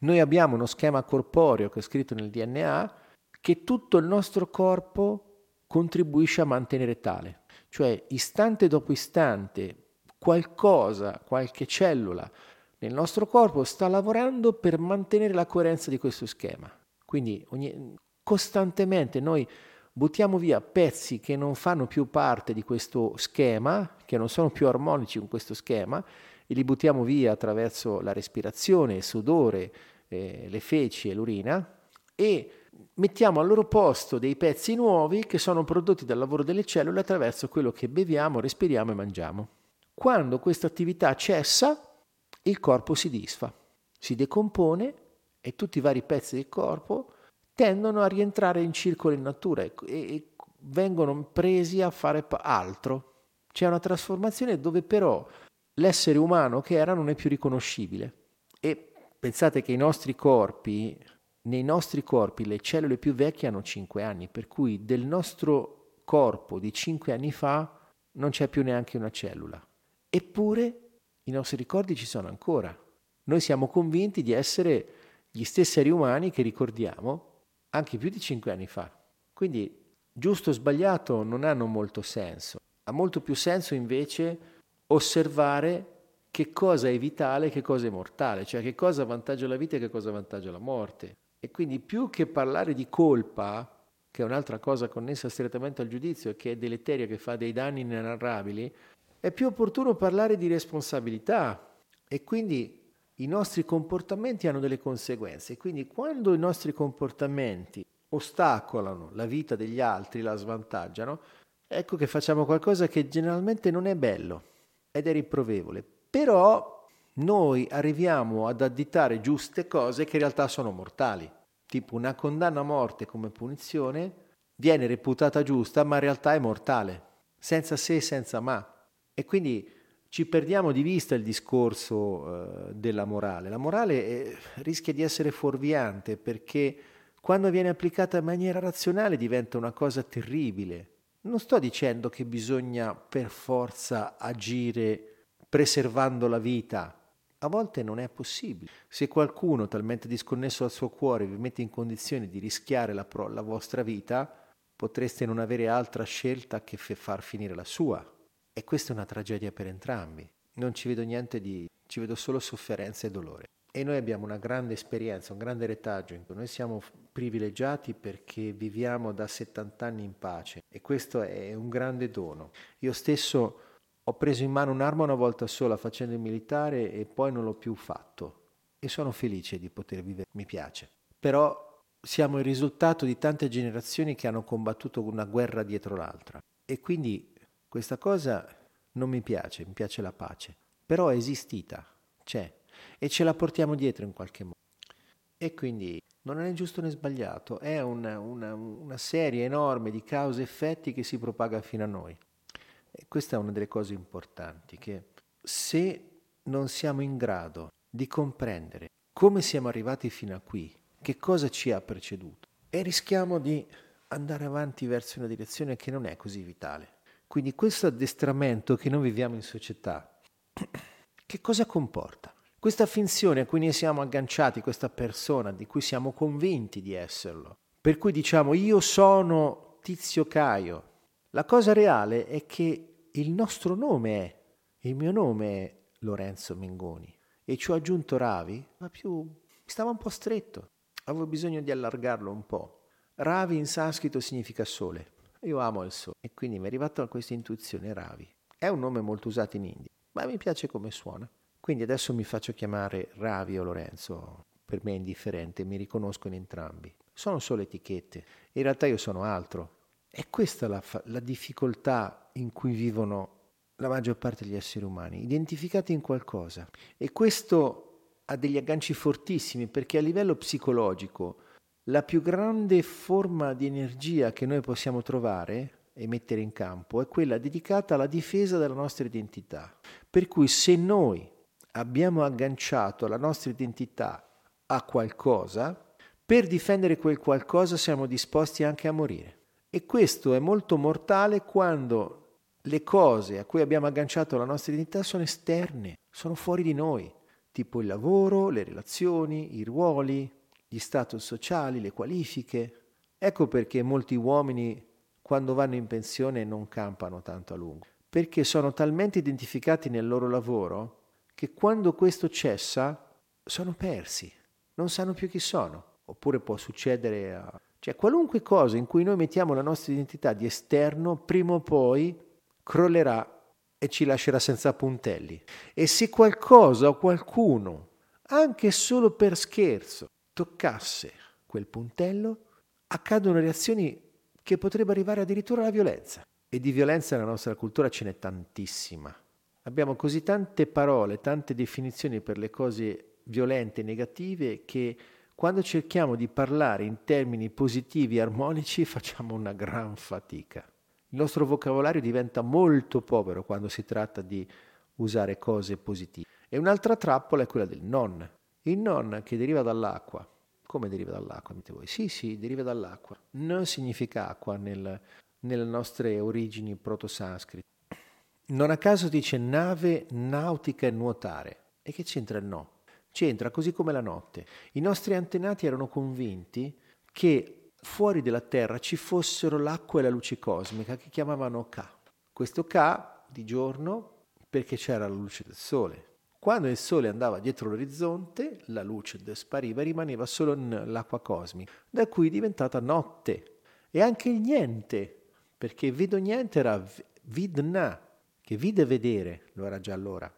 noi abbiamo uno schema corporeo che è scritto nel DNA che tutto il nostro corpo contribuisce a mantenere tale. Cioè, istante dopo istante, qualcosa, qualche cellula nel nostro corpo sta lavorando per mantenere la coerenza di questo schema. Quindi ogni, costantemente noi buttiamo via pezzi che non fanno più parte di questo schema, che non sono più armonici con questo schema, e li buttiamo via attraverso la respirazione, il sudore, eh, le feci e l'urina, e mettiamo al loro posto dei pezzi nuovi che sono prodotti dal lavoro delle cellule attraverso quello che beviamo, respiriamo e mangiamo. Quando questa attività cessa, il corpo si disfa, si decompone e tutti i vari pezzi del corpo tendono a rientrare in circolo in natura e, e vengono presi a fare altro. C'è una trasformazione dove però l'essere umano che era non è più riconoscibile. E pensate che i nostri corpi nei nostri corpi le cellule più vecchie hanno 5 anni, per cui del nostro corpo di 5 anni fa non c'è più neanche una cellula. Eppure i nostri ricordi ci sono ancora. Noi siamo convinti di essere gli stessi esseri umani che ricordiamo anche più di 5 anni fa. Quindi giusto o sbagliato non hanno molto senso. Ha molto più senso invece osservare che cosa è vitale e che cosa è mortale, cioè che cosa avvantaggia la vita e che cosa avvantaggia la morte. E quindi più che parlare di colpa, che è un'altra cosa connessa strettamente al giudizio e che è deleteria, che fa dei danni inenarrabili, è più opportuno parlare di responsabilità e quindi i nostri comportamenti hanno delle conseguenze. Quindi quando i nostri comportamenti ostacolano la vita degli altri, la svantaggiano, ecco che facciamo qualcosa che generalmente non è bello ed è riprovevole. Però noi arriviamo ad additare giuste cose che in realtà sono mortali, tipo una condanna a morte come punizione viene reputata giusta ma in realtà è mortale, senza se e senza ma. E quindi ci perdiamo di vista il discorso eh, della morale. La morale è, rischia di essere fuorviante perché quando viene applicata in maniera razionale diventa una cosa terribile. Non sto dicendo che bisogna per forza agire preservando la vita, a volte non è possibile. Se qualcuno talmente disconnesso dal suo cuore vi mette in condizione di rischiare la, pro- la vostra vita, potreste non avere altra scelta che far finire la sua. E questa è una tragedia per entrambi. Non ci vedo niente di... ci vedo solo sofferenza e dolore. E noi abbiamo una grande esperienza, un grande retaggio. Noi siamo privilegiati perché viviamo da 70 anni in pace e questo è un grande dono. Io stesso ho preso in mano un'arma una volta sola facendo il militare e poi non l'ho più fatto e sono felice di poter vivere, mi piace. Però siamo il risultato di tante generazioni che hanno combattuto una guerra dietro l'altra e quindi questa cosa non mi piace, mi piace la pace, però è esistita, c'è e ce la portiamo dietro in qualche modo. E quindi non è giusto né sbagliato, è una, una, una serie enorme di cause e effetti che si propaga fino a noi. E questa è una delle cose importanti, che se non siamo in grado di comprendere come siamo arrivati fino a qui, che cosa ci ha preceduto, e rischiamo di andare avanti verso una direzione che non è così vitale. Quindi questo addestramento che noi viviamo in società, che cosa comporta? Questa finzione a cui ne siamo agganciati, questa persona di cui siamo convinti di esserlo, per cui diciamo io sono Tizio Caio, la cosa reale è che il nostro nome è, il mio nome è Lorenzo Mengoni e ci ho aggiunto Ravi, ma più mi stava un po' stretto, avevo bisogno di allargarlo un po'. Ravi in sanscrito significa sole, io amo il sole e quindi mi è arrivata questa intuizione Ravi. È un nome molto usato in India, ma mi piace come suona. Quindi adesso mi faccio chiamare Ravi o Lorenzo, per me è indifferente, mi riconosco in entrambi. Sono solo etichette, in realtà io sono altro. È questa la, la difficoltà in cui vivono la maggior parte degli esseri umani, identificati in qualcosa. E questo ha degli agganci fortissimi perché a livello psicologico la più grande forma di energia che noi possiamo trovare e mettere in campo è quella dedicata alla difesa della nostra identità. Per cui se noi abbiamo agganciato la nostra identità a qualcosa, per difendere quel qualcosa siamo disposti anche a morire. E questo è molto mortale quando le cose a cui abbiamo agganciato la nostra identità sono esterne, sono fuori di noi, tipo il lavoro, le relazioni, i ruoli, gli status sociali, le qualifiche. Ecco perché molti uomini quando vanno in pensione non campano tanto a lungo, perché sono talmente identificati nel loro lavoro che quando questo cessa sono persi, non sanno più chi sono. Oppure può succedere a... Cioè qualunque cosa in cui noi mettiamo la nostra identità di esterno, prima o poi crollerà e ci lascerà senza puntelli. E se qualcosa o qualcuno, anche solo per scherzo, toccasse quel puntello, accadono reazioni che potrebbero arrivare addirittura alla violenza. E di violenza nella nostra cultura ce n'è tantissima. Abbiamo così tante parole, tante definizioni per le cose violente negative che quando cerchiamo di parlare in termini positivi e armonici facciamo una gran fatica. Il nostro vocabolario diventa molto povero quando si tratta di usare cose positive. E un'altra trappola è quella del non. Il non che deriva dall'acqua. Come deriva dall'acqua? Dite voi. Sì, sì, deriva dall'acqua. Non significa acqua nel, nelle nostre origini proto-sanscrite. Non a caso dice nave nautica e nuotare. E che c'entra il no? C'entra così come la notte. I nostri antenati erano convinti che fuori della Terra ci fossero l'acqua e la luce cosmica che chiamavano Ka. Questo Ka di giorno perché c'era la luce del sole. Quando il sole andava dietro l'orizzonte, la luce spariva e rimaneva solo l'acqua cosmica, da cui è diventata notte. E anche il niente, perché vedo niente era vidna, che vide vedere, lo era già allora.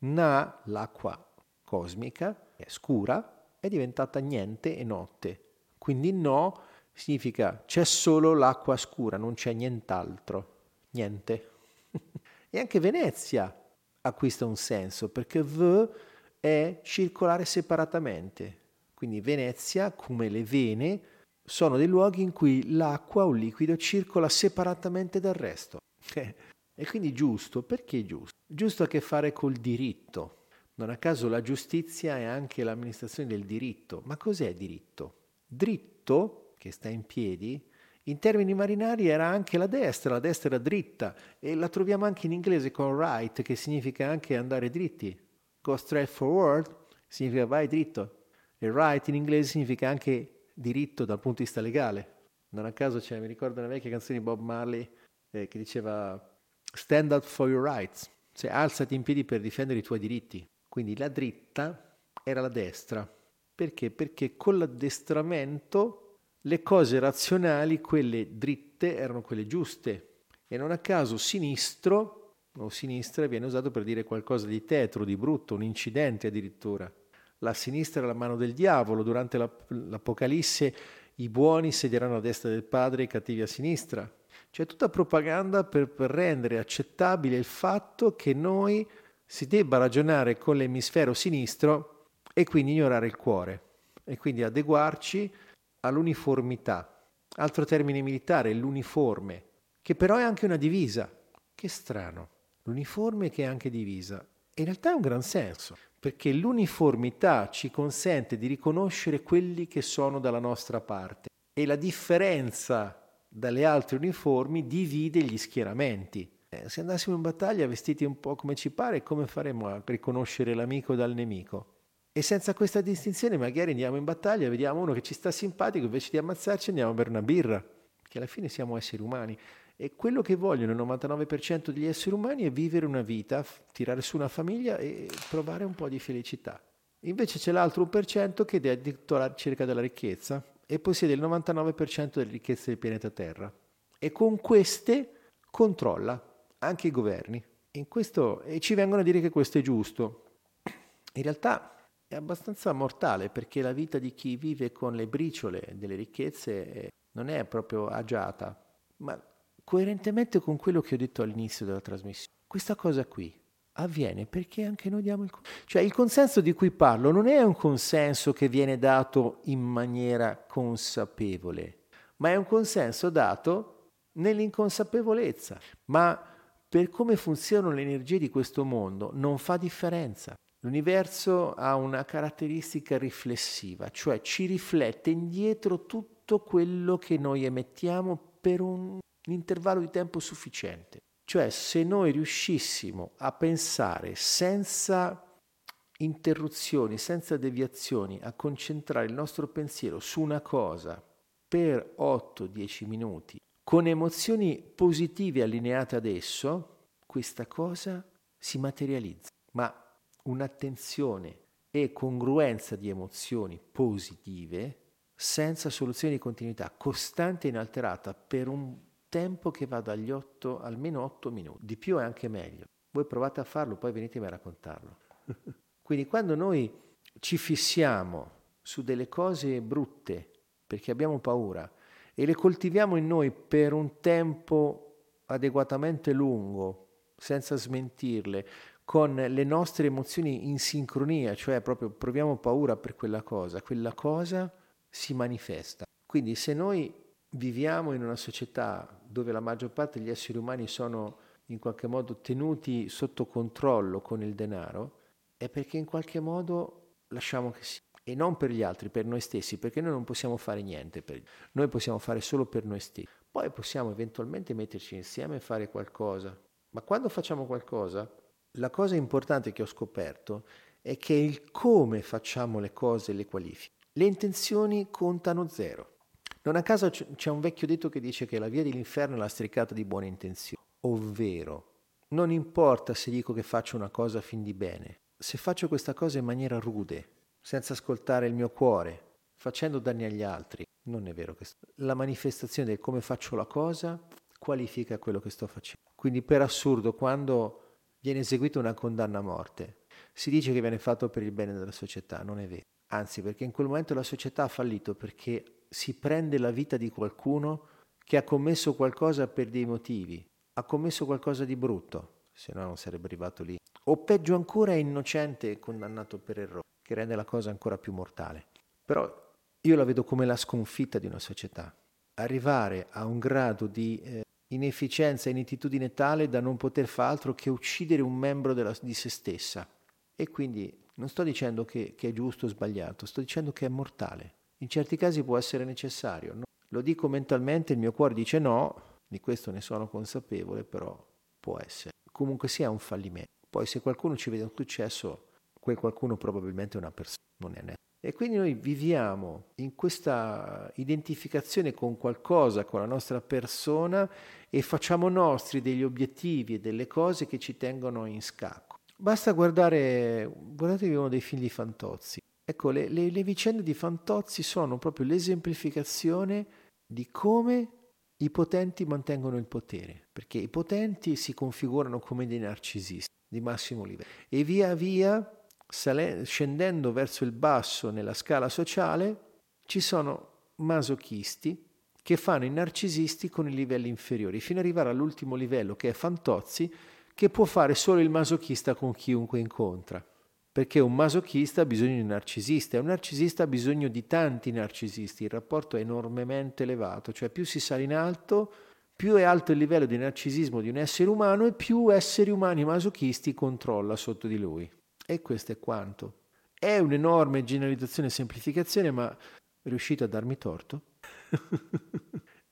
Na, l'acqua cosmica, è scura, è diventata niente e notte. Quindi no significa c'è solo l'acqua scura, non c'è nient'altro. Niente. e anche Venezia acquista un senso perché V è circolare separatamente. Quindi Venezia, come le vene, sono dei luoghi in cui l'acqua o il liquido circola separatamente dal resto. E quindi giusto, perché giusto? Giusto ha a che fare col diritto. Non a caso la giustizia è anche l'amministrazione del diritto. Ma cos'è diritto? Dritto, che sta in piedi, in termini marinari era anche la destra, la destra era dritta e la troviamo anche in inglese con right, che significa anche andare dritti. Go straight forward significa vai dritto. E right in inglese significa anche diritto dal punto di vista legale. Non a caso c'è, mi ricordo una vecchia canzone di Bob Marley eh, che diceva Stand up for your rights, cioè alzati in piedi per difendere i tuoi diritti. Quindi la dritta era la destra. Perché? Perché con l'addestramento le cose razionali, quelle dritte, erano quelle giuste. E non a caso sinistro o sinistra viene usato per dire qualcosa di tetro, di brutto, un incidente addirittura. La sinistra è la mano del diavolo, durante l'Apocalisse i buoni sedieranno a destra del Padre i cattivi a sinistra. C'è tutta propaganda per, per rendere accettabile il fatto che noi si debba ragionare con l'emisfero sinistro e quindi ignorare il cuore e quindi adeguarci all'uniformità. Altro termine militare, l'uniforme, che però è anche una divisa. Che strano, l'uniforme che è anche divisa. In realtà ha un gran senso, perché l'uniformità ci consente di riconoscere quelli che sono dalla nostra parte e la differenza dalle altre uniformi divide gli schieramenti. Eh, se andassimo in battaglia vestiti un po' come ci pare, come faremmo a riconoscere l'amico dal nemico? E senza questa distinzione magari andiamo in battaglia, vediamo uno che ci sta simpatico, invece di ammazzarci andiamo per una birra, che alla fine siamo esseri umani. E quello che vogliono il 99% degli esseri umani è vivere una vita, tirare su una famiglia e provare un po' di felicità. Invece c'è l'altro 1% che è addetto alla ricerca della ricchezza e possiede il 99% delle ricchezze del pianeta Terra. E con queste controlla anche i governi. Questo, e ci vengono a dire che questo è giusto. In realtà è abbastanza mortale perché la vita di chi vive con le briciole delle ricchezze non è proprio agiata, ma coerentemente con quello che ho detto all'inizio della trasmissione. Questa cosa qui avviene perché anche noi diamo il consenso. Cioè il consenso di cui parlo non è un consenso che viene dato in maniera consapevole, ma è un consenso dato nell'inconsapevolezza. Ma per come funzionano le energie di questo mondo non fa differenza. L'universo ha una caratteristica riflessiva, cioè ci riflette indietro tutto quello che noi emettiamo per un intervallo di tempo sufficiente. Cioè se noi riuscissimo a pensare senza interruzioni, senza deviazioni, a concentrare il nostro pensiero su una cosa per 8-10 minuti, con emozioni positive allineate ad esso, questa cosa si materializza. Ma un'attenzione e congruenza di emozioni positive senza soluzioni di continuità, costante e inalterata per un tempo che va dagli 8 almeno 8 minuti. Di più è anche meglio. Voi provate a farlo, poi venitemi a raccontarlo. Quindi quando noi ci fissiamo su delle cose brutte perché abbiamo paura e le coltiviamo in noi per un tempo adeguatamente lungo, senza smentirle, con le nostre emozioni in sincronia, cioè proprio proviamo paura per quella cosa, quella cosa si manifesta. Quindi se noi viviamo in una società dove la maggior parte degli esseri umani sono in qualche modo tenuti sotto controllo con il denaro, è perché in qualche modo lasciamo che sia. E non per gli altri, per noi stessi, perché noi non possiamo fare niente per noi possiamo fare solo per noi stessi. Poi possiamo eventualmente metterci insieme e fare qualcosa. Ma quando facciamo qualcosa, la cosa importante che ho scoperto è che il come facciamo le cose le qualifiche. Le intenzioni contano zero. Non a caso c'è un vecchio detto che dice che la via dell'inferno è lastricata di buone intenzioni, ovvero non importa se dico che faccio una cosa fin di bene, se faccio questa cosa in maniera rude, senza ascoltare il mio cuore, facendo danni agli altri, non è vero che la manifestazione del come faccio la cosa qualifica quello che sto facendo. Quindi per assurdo quando viene eseguita una condanna a morte. Si dice che viene fatto per il bene della società, non è vero. Anzi, perché in quel momento la società ha fallito perché si prende la vita di qualcuno che ha commesso qualcosa per dei motivi, ha commesso qualcosa di brutto, se no non sarebbe arrivato lì. O peggio ancora è innocente e condannato per errore, che rende la cosa ancora più mortale. Però io la vedo come la sconfitta di una società. Arrivare a un grado di eh, inefficienza e inettitudine tale da non poter fare altro che uccidere un membro della, di se stessa. E quindi non sto dicendo che, che, è giusto o sbagliato, sto dicendo che è mortale. In certi casi può essere necessario. No? Lo dico mentalmente, il mio cuore dice no, di questo ne sono consapevole, però può essere. Comunque sia un fallimento. Poi se qualcuno ci vede un successo, quel qualcuno probabilmente è una persona, non è netto. E quindi noi viviamo in questa identificazione con qualcosa, con la nostra persona e facciamo nostri degli obiettivi e delle cose che ci tengono in scacco. Basta guardare, guardatevi uno dei film di Fantozzi. Ecco, le, le, le vicende di Fantozzi sono proprio l'esemplificazione di come i potenti mantengono il potere, perché i potenti si configurano come dei narcisisti di massimo livello e via via scendendo verso il basso nella scala sociale, ci sono masochisti che fanno i narcisisti con i livelli inferiori, fino ad arrivare all'ultimo livello che è Fantozzi, che può fare solo il masochista con chiunque incontra. Perché un masochista ha bisogno di un narcisista e un narcisista ha bisogno di tanti narcisisti, il rapporto è enormemente elevato, cioè più si sale in alto, più è alto il livello di narcisismo di un essere umano e più esseri umani masochisti controlla sotto di lui. E questo è quanto. È un'enorme generalizzazione e semplificazione, ma riuscite a darmi torto?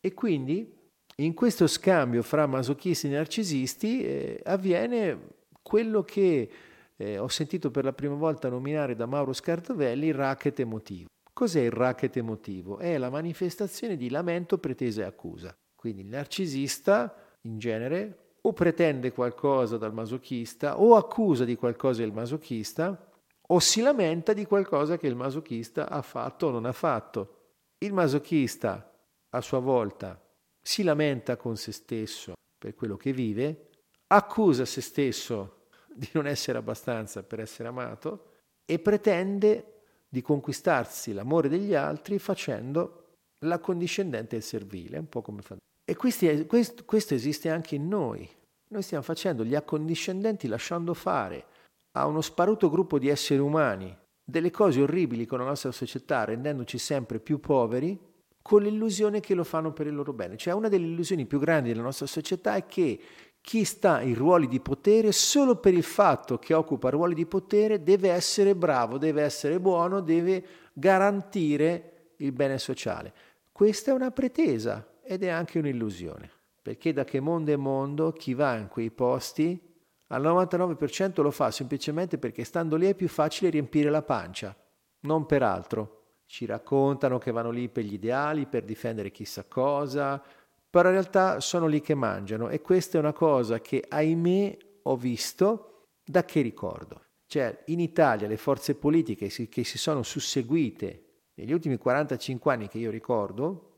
e quindi in questo scambio fra masochisti e narcisisti eh, avviene quello che eh, ho sentito per la prima volta nominare da Mauro Scartovelli il racket emotivo. Cos'è il racket emotivo? È la manifestazione di lamento, pretesa e accusa. Quindi il narcisista in genere o pretende qualcosa dal masochista o accusa di qualcosa il masochista o si lamenta di qualcosa che il masochista ha fatto o non ha fatto. Il masochista a sua volta si lamenta con se stesso per quello che vive, accusa se stesso di non essere abbastanza per essere amato e pretende di conquistarsi l'amore degli altri facendo la condiscendente e il servile, un po' come fa. E questi, questo, questo esiste anche in noi. Noi stiamo facendo gli accondiscendenti lasciando fare a uno sparuto gruppo di esseri umani delle cose orribili con la nostra società, rendendoci sempre più poveri, con l'illusione che lo fanno per il loro bene. Cioè una delle illusioni più grandi della nostra società è che chi sta in ruoli di potere solo per il fatto che occupa ruoli di potere deve essere bravo, deve essere buono, deve garantire il bene sociale. Questa è una pretesa ed è anche un'illusione, perché da che mondo è mondo chi va in quei posti al 99% lo fa semplicemente perché stando lì è più facile riempire la pancia, non per altro. Ci raccontano che vanno lì per gli ideali, per difendere chissà cosa, però in realtà sono lì che mangiano e questa è una cosa che ahimè ho visto da che ricordo. Cioè in Italia le forze politiche che si sono susseguite negli ultimi 45 anni che io ricordo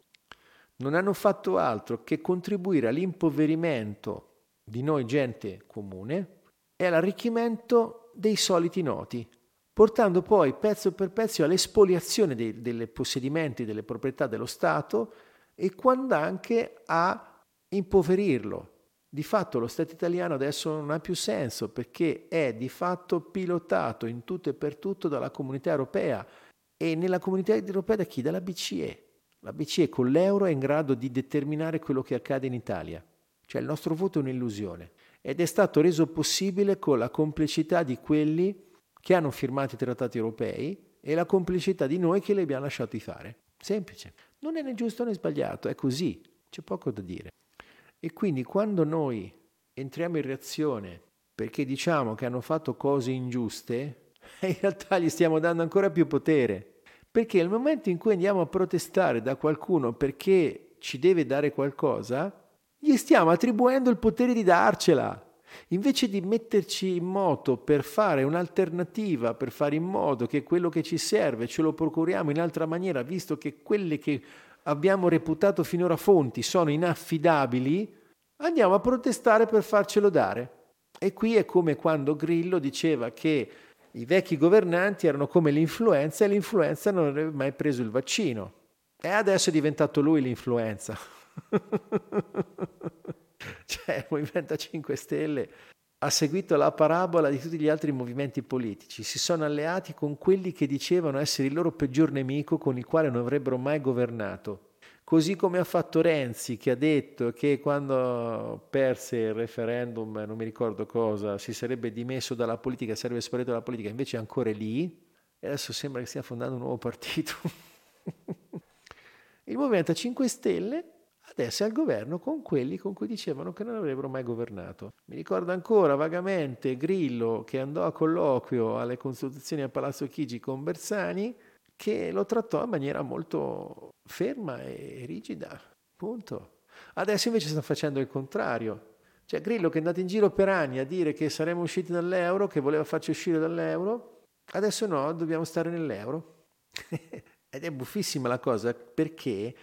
non hanno fatto altro che contribuire all'impoverimento di noi gente comune e all'arricchimento dei soliti noti, portando poi pezzo per pezzo all'espoliazione dei, delle possedimenti, delle proprietà dello Stato e quando anche a impoverirlo. Di fatto lo Stato italiano adesso non ha più senso perché è di fatto pilotato in tutto e per tutto dalla comunità europea e nella comunità europea da chi? Dalla BCE. La BCE con l'euro è in grado di determinare quello che accade in Italia. Cioè il nostro voto è un'illusione ed è stato reso possibile con la complicità di quelli che hanno firmato i trattati europei e la complicità di noi che li abbiamo lasciati fare. Semplice. Non è né giusto né sbagliato, è così, c'è poco da dire. E quindi quando noi entriamo in reazione perché diciamo che hanno fatto cose ingiuste, in realtà gli stiamo dando ancora più potere. Perché nel momento in cui andiamo a protestare da qualcuno perché ci deve dare qualcosa, gli stiamo attribuendo il potere di darcela. Invece di metterci in moto per fare un'alternativa, per fare in modo che quello che ci serve ce lo procuriamo in altra maniera, visto che quelle che abbiamo reputato finora fonti sono inaffidabili, andiamo a protestare per farcelo dare. E qui è come quando Grillo diceva che i vecchi governanti erano come l'influenza e l'influenza non avrebbe mai preso il vaccino. E adesso è diventato lui l'influenza. cioè Movimento 5 Stelle ha seguito la parabola di tutti gli altri movimenti politici, si sono alleati con quelli che dicevano essere il loro peggior nemico con il quale non avrebbero mai governato. Così come ha fatto Renzi che ha detto che quando perse il referendum, non mi ricordo cosa, si sarebbe dimesso dalla politica, sarebbe sparito dalla politica, invece è ancora lì e adesso sembra che stia fondando un nuovo partito. il Movimento 5 Stelle adesso è al governo con quelli con cui dicevano che non avrebbero mai governato. Mi ricordo ancora vagamente Grillo che andò a colloquio alle consultazioni a Palazzo Chigi con Bersani che lo trattò in maniera molto ferma e rigida. Punto. Adesso invece sta facendo il contrario. Cioè Grillo che è andato in giro per anni a dire che saremmo usciti dall'euro, che voleva farci uscire dall'euro, adesso no, dobbiamo stare nell'euro. Ed è buffissima la cosa perché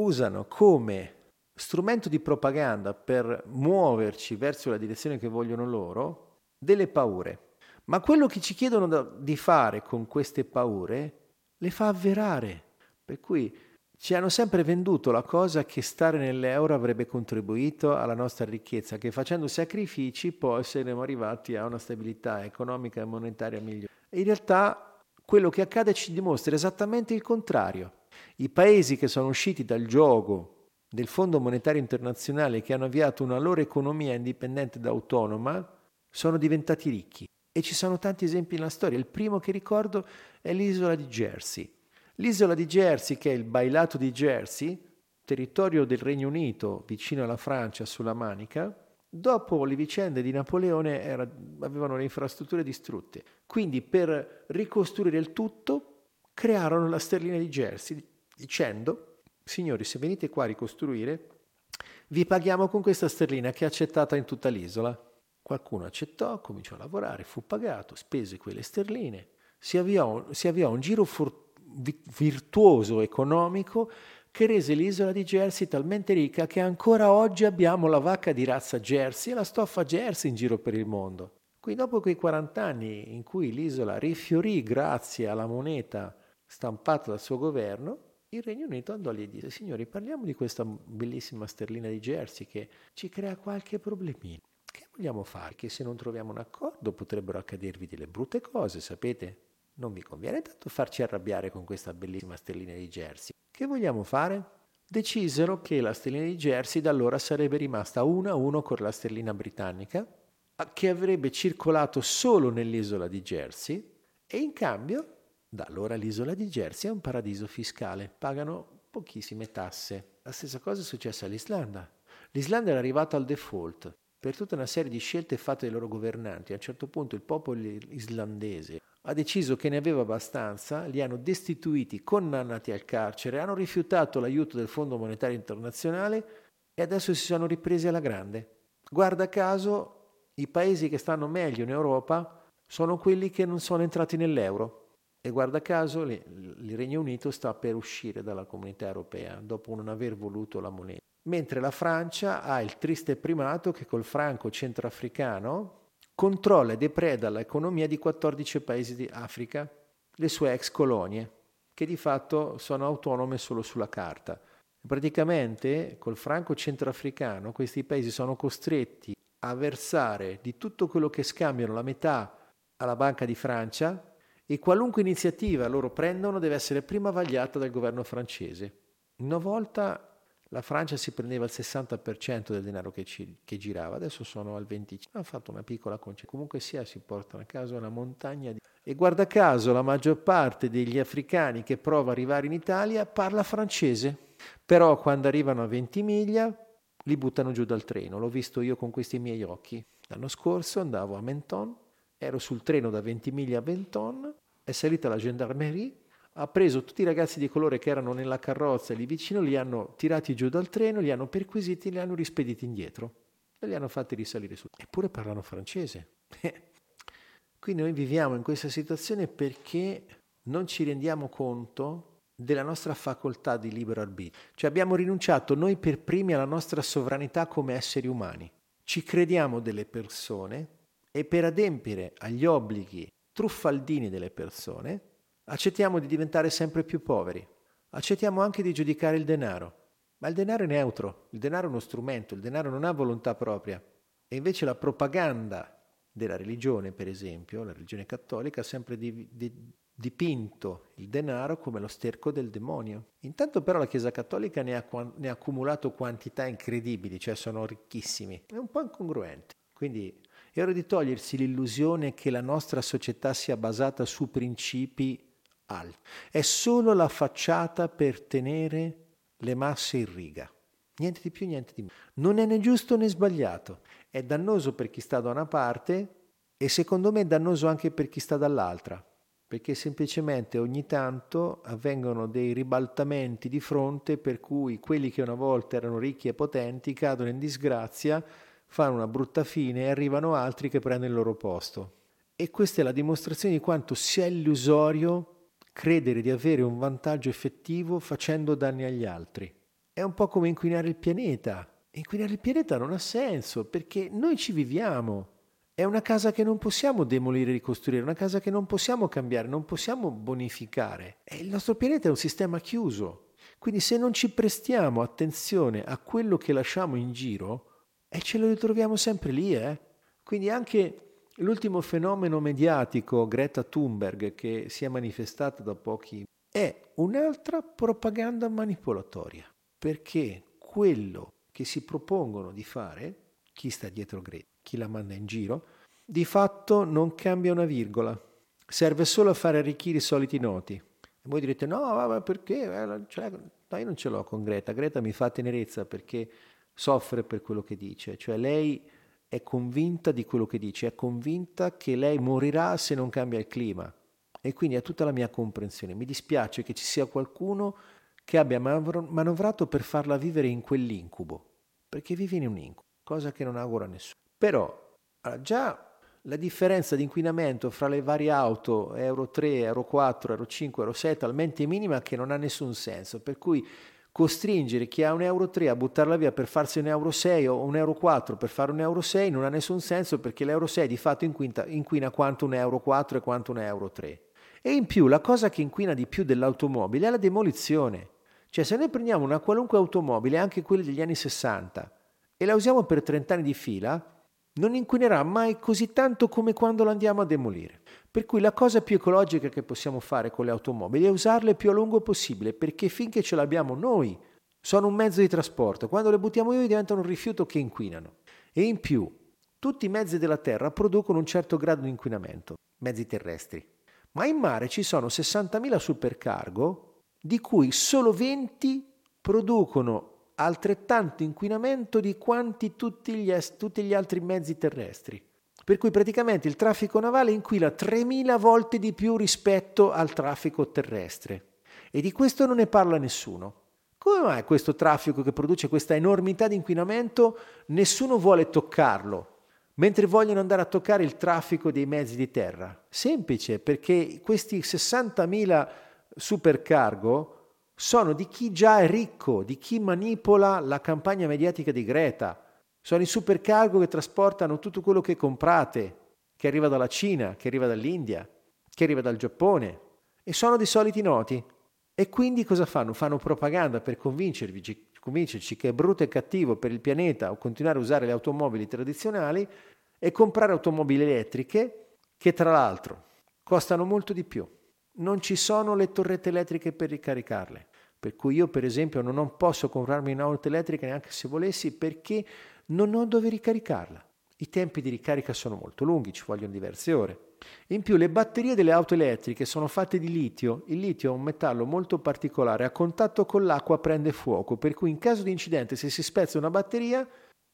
usano come strumento di propaganda per muoverci verso la direzione che vogliono loro delle paure. Ma quello che ci chiedono da, di fare con queste paure le fa avverare. Per cui ci hanno sempre venduto la cosa che stare nell'euro avrebbe contribuito alla nostra ricchezza, che facendo sacrifici poi saremmo arrivati a una stabilità economica e monetaria migliore. In realtà quello che accade ci dimostra esattamente il contrario. I paesi che sono usciti dal gioco del Fondo Monetario Internazionale che hanno avviato una loro economia indipendente ed autonoma sono diventati ricchi. E ci sono tanti esempi nella storia. Il primo che ricordo è l'isola di Jersey. L'isola di Jersey, che è il bailato di Jersey, territorio del Regno Unito vicino alla Francia sulla Manica, dopo le vicende di Napoleone era, avevano le infrastrutture distrutte. Quindi per ricostruire il tutto crearono la sterlina di Jersey dicendo, signori, se venite qua a ricostruire, Vi paghiamo con questa sterlina che è accettata in tutta l'isola. Qualcuno accettò, cominciò a lavorare, fu pagato, spese quelle sterline, si avviò, si avviò un giro for- virtuoso economico che rese l'isola di Jersey talmente ricca che ancora oggi abbiamo la vacca di razza Jersey e la stoffa Jersey in giro per il mondo. Qui dopo quei 40 anni in cui l'isola rifiorì grazie alla moneta stampata dal suo governo, il Regno Unito andò lì e disse, signori, parliamo di questa bellissima sterlina di Jersey che ci crea qualche problemino. Vogliamo fare? Che se non troviamo un accordo potrebbero accadervi delle brutte cose, sapete? Non vi conviene tanto farci arrabbiare con questa bellissima sterlina di Jersey. Che vogliamo fare? Decisero che la sterlina di Jersey da allora sarebbe rimasta uno a uno con la sterlina britannica che avrebbe circolato solo nell'isola di Jersey e in cambio da allora l'isola di Jersey è un paradiso fiscale, pagano pochissime tasse. La stessa cosa è successa all'Islanda. L'Islanda era arrivata al default per tutta una serie di scelte fatte dai loro governanti. A un certo punto il popolo islandese ha deciso che ne aveva abbastanza, li hanno destituiti, condannati al carcere, hanno rifiutato l'aiuto del Fondo Monetario Internazionale e adesso si sono ripresi alla grande. Guarda caso, i paesi che stanno meglio in Europa sono quelli che non sono entrati nell'euro. E guarda caso il Regno Unito sta per uscire dalla comunità europea dopo non aver voluto la moneta. Mentre la Francia ha il triste primato che col franco centroafricano controlla e depreda l'economia di 14 paesi di Africa, le sue ex colonie, che di fatto sono autonome solo sulla carta. Praticamente col franco centroafricano questi paesi sono costretti a versare di tutto quello che scambiano la metà alla Banca di Francia e qualunque iniziativa loro prendono deve essere prima vagliata dal governo francese. Una volta la Francia si prendeva il 60% del denaro che, ci, che girava, adesso sono al 25%. Hanno fatto una piccola concessione. Comunque sia, si portano a casa una montagna di... E guarda caso, la maggior parte degli africani che prova ad arrivare in Italia parla francese. Però quando arrivano a 20 miglia li buttano giù dal treno. L'ho visto io con questi miei occhi. L'anno scorso andavo a Menton, ero sul treno da Ventimiglia a Menton, è salita la gendarmerie, ha preso tutti i ragazzi di colore che erano nella carrozza lì vicino, li hanno tirati giù dal treno, li hanno perquisiti, li hanno rispediti indietro e li hanno fatti risalire su. Eppure parlano francese. Qui noi viviamo in questa situazione perché non ci rendiamo conto della nostra facoltà di libero arbitrio. Cioè abbiamo rinunciato noi per primi alla nostra sovranità come esseri umani. Ci crediamo delle persone e per adempiere agli obblighi truffaldini delle persone accettiamo di diventare sempre più poveri. Accettiamo anche di giudicare il denaro. Ma il denaro è neutro, il denaro è uno strumento, il denaro non ha volontà propria. E invece la propaganda della religione, per esempio, la religione cattolica, ha sempre di, di, dipinto il denaro come lo sterco del demonio. Intanto però la Chiesa Cattolica ne ha, ne ha accumulato quantità incredibili, cioè sono ricchissimi. È un po' incongruente. Quindi è ora di togliersi l'illusione che la nostra società sia basata su principi alti. È solo la facciata per tenere le masse in riga. Niente di più, niente di meno. Non è né giusto né sbagliato. È dannoso per chi sta da una parte e secondo me è dannoso anche per chi sta dall'altra perché semplicemente ogni tanto avvengono dei ribaltamenti di fronte per cui quelli che una volta erano ricchi e potenti cadono in disgrazia, fanno una brutta fine e arrivano altri che prendono il loro posto. E questa è la dimostrazione di quanto sia illusorio credere di avere un vantaggio effettivo facendo danni agli altri. È un po' come inquinare il pianeta. Inquinare il pianeta non ha senso perché noi ci viviamo è una casa che non possiamo demolire e ricostruire, una casa che non possiamo cambiare, non possiamo bonificare. E il nostro pianeta è un sistema chiuso. Quindi se non ci prestiamo attenzione a quello che lasciamo in giro, e ce lo ritroviamo sempre lì, eh? Quindi anche l'ultimo fenomeno mediatico, Greta Thunberg, che si è manifestata da pochi, è un'altra propaganda manipolatoria, perché quello che si propongono di fare, chi sta dietro Greta, chi la manda in giro, di fatto non cambia una virgola, serve solo a fare arricchire i soliti noti. E voi direte no, ma perché? Eh, no, io non ce l'ho con Greta, Greta mi fa tenerezza perché soffre per quello che dice, cioè lei è convinta di quello che dice, è convinta che lei morirà se non cambia il clima e quindi ha tutta la mia comprensione. Mi dispiace che ci sia qualcuno che abbia manovrato per farla vivere in quell'incubo perché vivi in un incubo, cosa che non auguro a nessuno. Però già la differenza di inquinamento fra le varie auto Euro 3, Euro 4, Euro 5, Euro 6 è talmente minima che non ha nessun senso, per cui costringere chi ha un Euro 3 a buttarla via per farsi un Euro 6 o un Euro 4 per fare un Euro 6 non ha nessun senso perché l'Euro 6 di fatto inquina, inquina quanto un Euro 4 e quanto un Euro 3. E in più la cosa che inquina di più dell'automobile è la demolizione. Cioè se noi prendiamo una qualunque automobile, anche quelle degli anni 60, e la usiamo per 30 anni di fila, non inquinerà mai così tanto come quando la andiamo a demolire. Per cui la cosa più ecologica che possiamo fare con le automobili è usarle più a lungo possibile, perché finché ce l'abbiamo noi sono un mezzo di trasporto, quando le buttiamo noi diventano un rifiuto che inquinano. E in più, tutti i mezzi della Terra producono un certo grado di inquinamento, mezzi terrestri. Ma in mare ci sono 60.000 supercargo, di cui solo 20 producono altrettanto inquinamento di quanti tutti gli, tutti gli altri mezzi terrestri. Per cui praticamente il traffico navale inquina 3.000 volte di più rispetto al traffico terrestre. E di questo non ne parla nessuno. Come mai questo traffico che produce questa enormità di inquinamento nessuno vuole toccarlo, mentre vogliono andare a toccare il traffico dei mezzi di terra? Semplice, perché questi 60.000 supercargo sono di chi già è ricco, di chi manipola la campagna mediatica di Greta. Sono i supercargo che trasportano tutto quello che comprate, che arriva dalla Cina, che arriva dall'India, che arriva dal Giappone. E sono di soliti noti. E quindi cosa fanno? Fanno propaganda per convincervi, convincerci che è brutto e cattivo per il pianeta o continuare a usare le automobili tradizionali e comprare automobili elettriche che tra l'altro costano molto di più non ci sono le torrette elettriche per ricaricarle. Per cui io per esempio non posso comprarmi un'auto elettrica neanche se volessi perché non ho dove ricaricarla. I tempi di ricarica sono molto lunghi, ci vogliono diverse ore. In più le batterie delle auto elettriche sono fatte di litio. Il litio è un metallo molto particolare, a contatto con l'acqua prende fuoco, per cui in caso di incidente se si spezza una batteria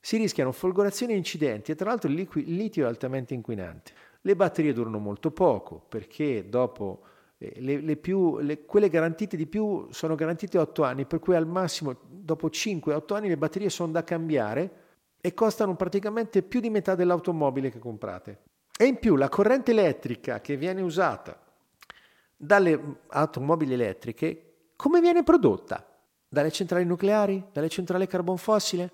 si rischiano folgorazioni e incidenti e tra l'altro il, liqui- il litio è altamente inquinante. Le batterie durano molto poco perché dopo eh, le, le più, le, quelle garantite di più sono garantite 8 anni, per cui al massimo dopo 5-8 anni le batterie sono da cambiare e costano praticamente più di metà dell'automobile che comprate. E in più la corrente elettrica che viene usata dalle automobili elettriche, come viene prodotta? Dalle centrali nucleari? Dalle centrali carbon fossile?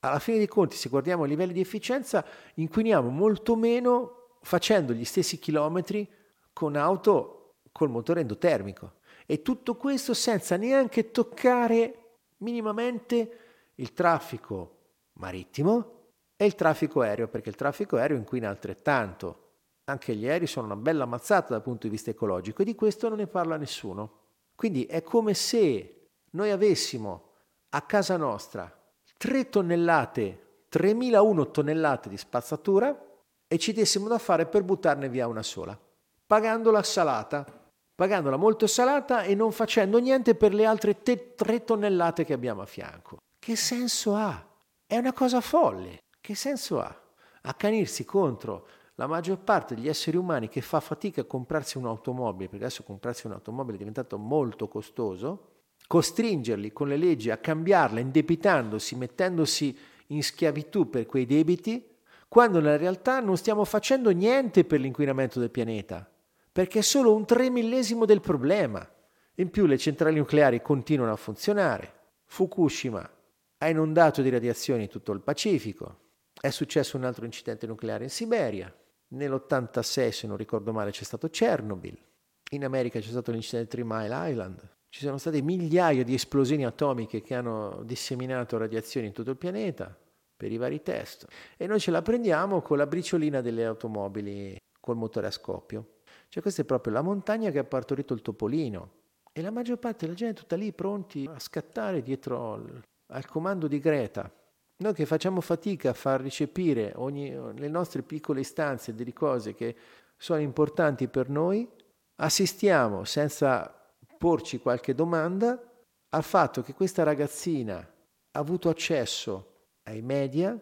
Alla fine dei conti, se guardiamo i livelli di efficienza, inquiniamo molto meno facendo gli stessi chilometri con auto col motore endotermico. E tutto questo senza neanche toccare minimamente il traffico marittimo e il traffico aereo, perché il traffico aereo inquina altrettanto. Anche gli aerei sono una bella mazzata dal punto di vista ecologico e di questo non ne parla nessuno. Quindi è come se noi avessimo a casa nostra 3 tonnellate, 3001 tonnellate di spazzatura e ci dessimo da fare per buttarne via una sola, pagando la salata pagandola molto salata e non facendo niente per le altre te- tre tonnellate che abbiamo a fianco. Che senso ha? È una cosa folle. Che senso ha? Accanirsi contro la maggior parte degli esseri umani che fa fatica a comprarsi un'automobile, perché adesso comprarsi un'automobile è diventato molto costoso, costringerli con le leggi a cambiarla indebitandosi, mettendosi in schiavitù per quei debiti, quando nella realtà non stiamo facendo niente per l'inquinamento del pianeta perché è solo un tre millesimo del problema. In più le centrali nucleari continuano a funzionare. Fukushima ha inondato di radiazioni tutto il Pacifico. È successo un altro incidente nucleare in Siberia. Nell'86, se non ricordo male, c'è stato Chernobyl. In America c'è stato l'incidente Three Mile Island. Ci sono state migliaia di esplosioni atomiche che hanno disseminato radiazioni in tutto il pianeta per i vari test. E noi ce la prendiamo con la briciolina delle automobili col motore a scoppio. Cioè questa è proprio la montagna che ha partorito il topolino e la maggior parte della gente è tutta lì pronti a scattare dietro al, comando di Greta. Noi che facciamo fatica a far ricepire ogni, le nostre piccole istanze delle cose che sono importanti per noi, assistiamo senza porci qualche domanda al fatto che questa ragazzina ha avuto accesso ai media,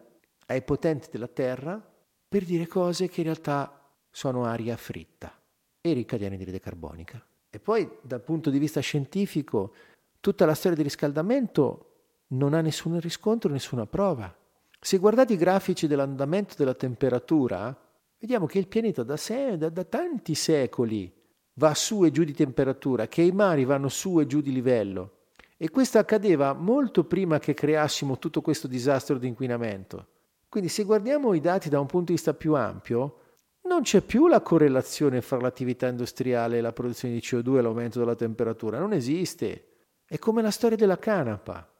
ai potenti della terra, per dire cose che in realtà sono aria fritta e ricca di anidride carbonica. E poi dal punto di vista scientifico, tutta la storia del riscaldamento non ha nessun riscontro, nessuna prova. Se guardate i grafici dell'andamento della temperatura, vediamo che il pianeta da, se- da, da tanti secoli va su e giù di temperatura, che i mari vanno su e giù di livello. E questo accadeva molto prima che creassimo tutto questo disastro di inquinamento. Quindi se guardiamo i dati da un punto di vista più ampio, non c'è più la correlazione fra l'attività industriale e la produzione di CO2 e l'aumento della temperatura, non esiste. È come la storia della canapa.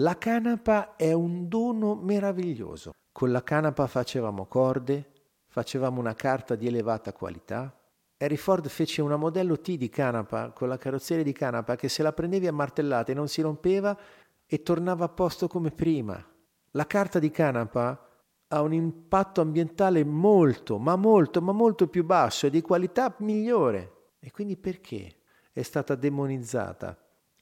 La canapa è un dono meraviglioso. Con la canapa facevamo corde, facevamo una carta di elevata qualità. Harry Ford fece una modello T di canapa con la carrozzeria di canapa che se la prendevi a martellate non si rompeva e tornava a posto come prima. La carta di canapa ha un impatto ambientale molto, ma molto, ma molto più basso e di qualità migliore. E quindi perché è stata demonizzata?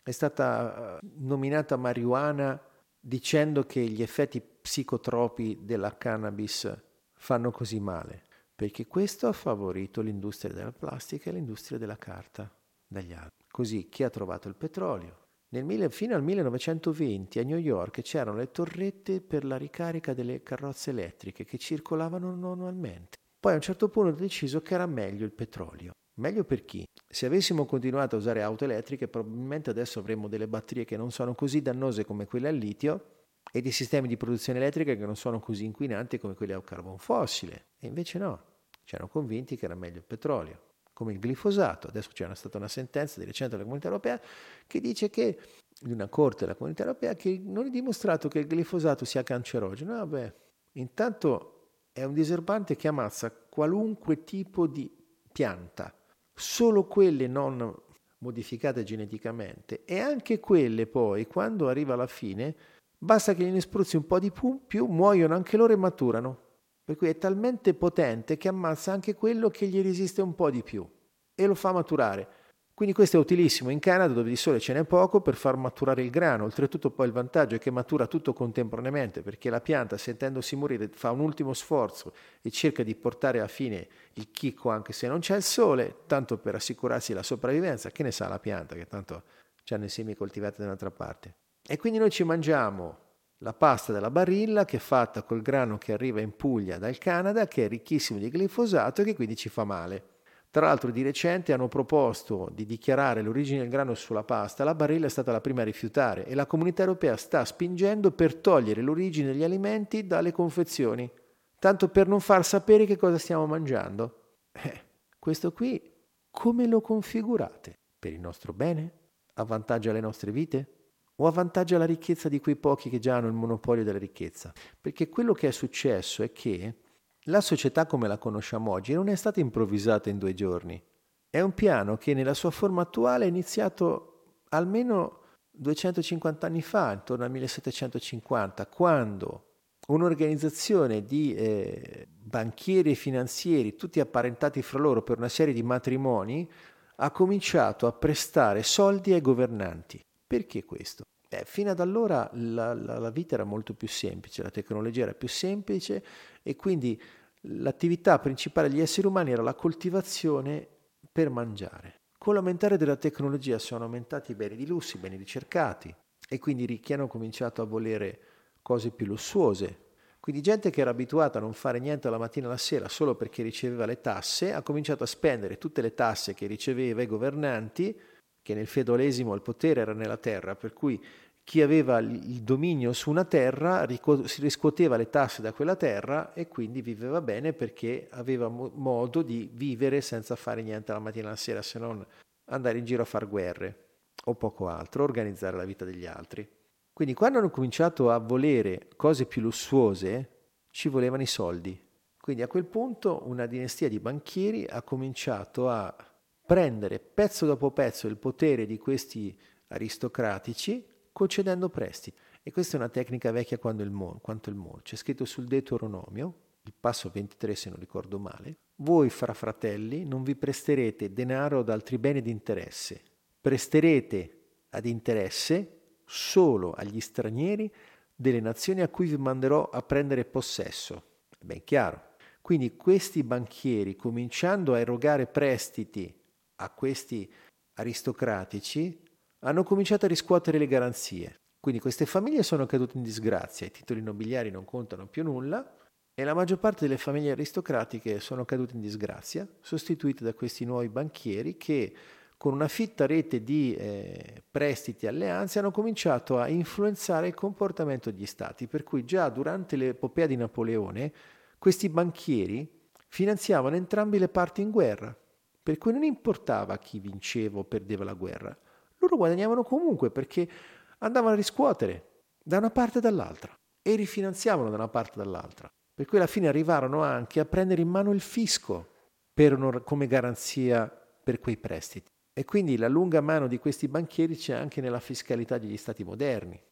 È stata eh, nominata marijuana dicendo che gli effetti psicotropi della cannabis fanno così male? Perché questo ha favorito l'industria della plastica e l'industria della carta dagli altri. Così chi ha trovato il petrolio nel, fino al 1920 a New York c'erano le torrette per la ricarica delle carrozze elettriche che circolavano normalmente. Poi a un certo punto ho deciso che era meglio il petrolio. Meglio per chi? Se avessimo continuato a usare auto elettriche, probabilmente adesso avremmo delle batterie che non sono così dannose come quelle al litio e dei sistemi di produzione elettrica che non sono così inquinanti come quelli a carbon fossile. E invece no, ci hanno convinti che era meglio il petrolio come il glifosato. Adesso c'è stata una sentenza di recente della Comunità Europea che dice che, di una corte della Comunità Europea, che non è dimostrato che il glifosato sia cancerogeno. Vabbè, intanto è un diserbante che ammazza qualunque tipo di pianta, solo quelle non modificate geneticamente e anche quelle poi, quando arriva alla fine, basta che gliene spruzzi un po' di più, muoiono anche loro e maturano. Per cui è talmente potente che ammazza anche quello che gli resiste un po' di più e lo fa maturare. Quindi questo è utilissimo in Canada dove di sole ce n'è poco per far maturare il grano. Oltretutto poi il vantaggio è che matura tutto contemporaneamente perché la pianta sentendosi morire fa un ultimo sforzo e cerca di portare a fine il chicco anche se non c'è il sole, tanto per assicurarsi la sopravvivenza. Che ne sa la pianta che tanto hanno i semi coltivati da un'altra parte. E quindi noi ci mangiamo la pasta della barilla che è fatta col grano che arriva in Puglia dal Canada, che è ricchissimo di glifosato e che quindi ci fa male. Tra l'altro di recente hanno proposto di dichiarare l'origine del grano sulla pasta, la barilla è stata la prima a rifiutare e la comunità europea sta spingendo per togliere l'origine degli alimenti dalle confezioni, tanto per non far sapere che cosa stiamo mangiando. Eh, questo qui come lo configurate? Per il nostro bene? Avvantaggia le nostre vite? o avvantaggia la ricchezza di quei pochi che già hanno il monopolio della ricchezza. Perché quello che è successo è che la società come la conosciamo oggi non è stata improvvisata in due giorni. È un piano che nella sua forma attuale è iniziato almeno 250 anni fa, intorno al 1750, quando un'organizzazione di eh, banchieri e finanzieri, tutti apparentati fra loro per una serie di matrimoni, ha cominciato a prestare soldi ai governanti. Perché questo? Eh, fino ad allora la, la, la, vita era molto più semplice, la tecnologia era più semplice e quindi l'attività principale degli esseri umani era la coltivazione per mangiare. Con l'aumentare della tecnologia sono aumentati i beni di lusso, i beni ricercati e quindi i ricchi hanno cominciato a volere cose più lussuose. Quindi gente che era abituata a non fare niente dalla mattina alla sera solo perché riceveva le tasse, ha cominciato a spendere tutte le tasse che riceveva i governanti che nel feudalesimo il potere era nella terra, per cui chi aveva il dominio su una terra si riscuoteva le tasse da quella terra e quindi viveva bene perché aveva modo di vivere senza fare niente la mattina e la sera se non andare in giro a fare guerre o poco altro, organizzare la vita degli altri. Quindi quando hanno cominciato a volere cose più lussuose ci volevano i soldi. Quindi a quel punto una dinastia di banchieri ha cominciato a prendere pezzo dopo pezzo il potere di questi aristocratici concedendo prestiti. E questa è una tecnica vecchia quanto il mondo. Quanto. C'è scritto sul Deuteronomio, il passo 23 se non ricordo male, voi fra fratelli non vi presterete denaro ad altri beni di interesse, presterete ad interesse solo agli stranieri delle nazioni a cui vi manderò a prendere possesso. È ben chiaro. Quindi questi banchieri, cominciando a erogare prestiti a questi aristocratici, hanno cominciato a riscuotere le garanzie. Quindi queste famiglie sono cadute in disgrazia, i titoli nobiliari non contano più nulla e la maggior parte delle famiglie aristocratiche sono cadute in disgrazia, sostituite da questi nuovi banchieri che con una fitta rete di eh, prestiti e alleanze hanno cominciato a influenzare il comportamento degli stati, per cui già durante l'epopea di Napoleone questi banchieri finanziavano entrambi le parti in guerra, per cui non importava chi vinceva o perdeva la guerra, loro guadagnavano comunque perché andavano a riscuotere da una parte e dall'altra e rifinanziavano da una parte e dall'altra. Per cui alla fine arrivarono anche a prendere in mano il fisco per, come garanzia per quei prestiti. E quindi la lunga mano di questi banchieri c'è anche nella fiscalità degli stati moderni.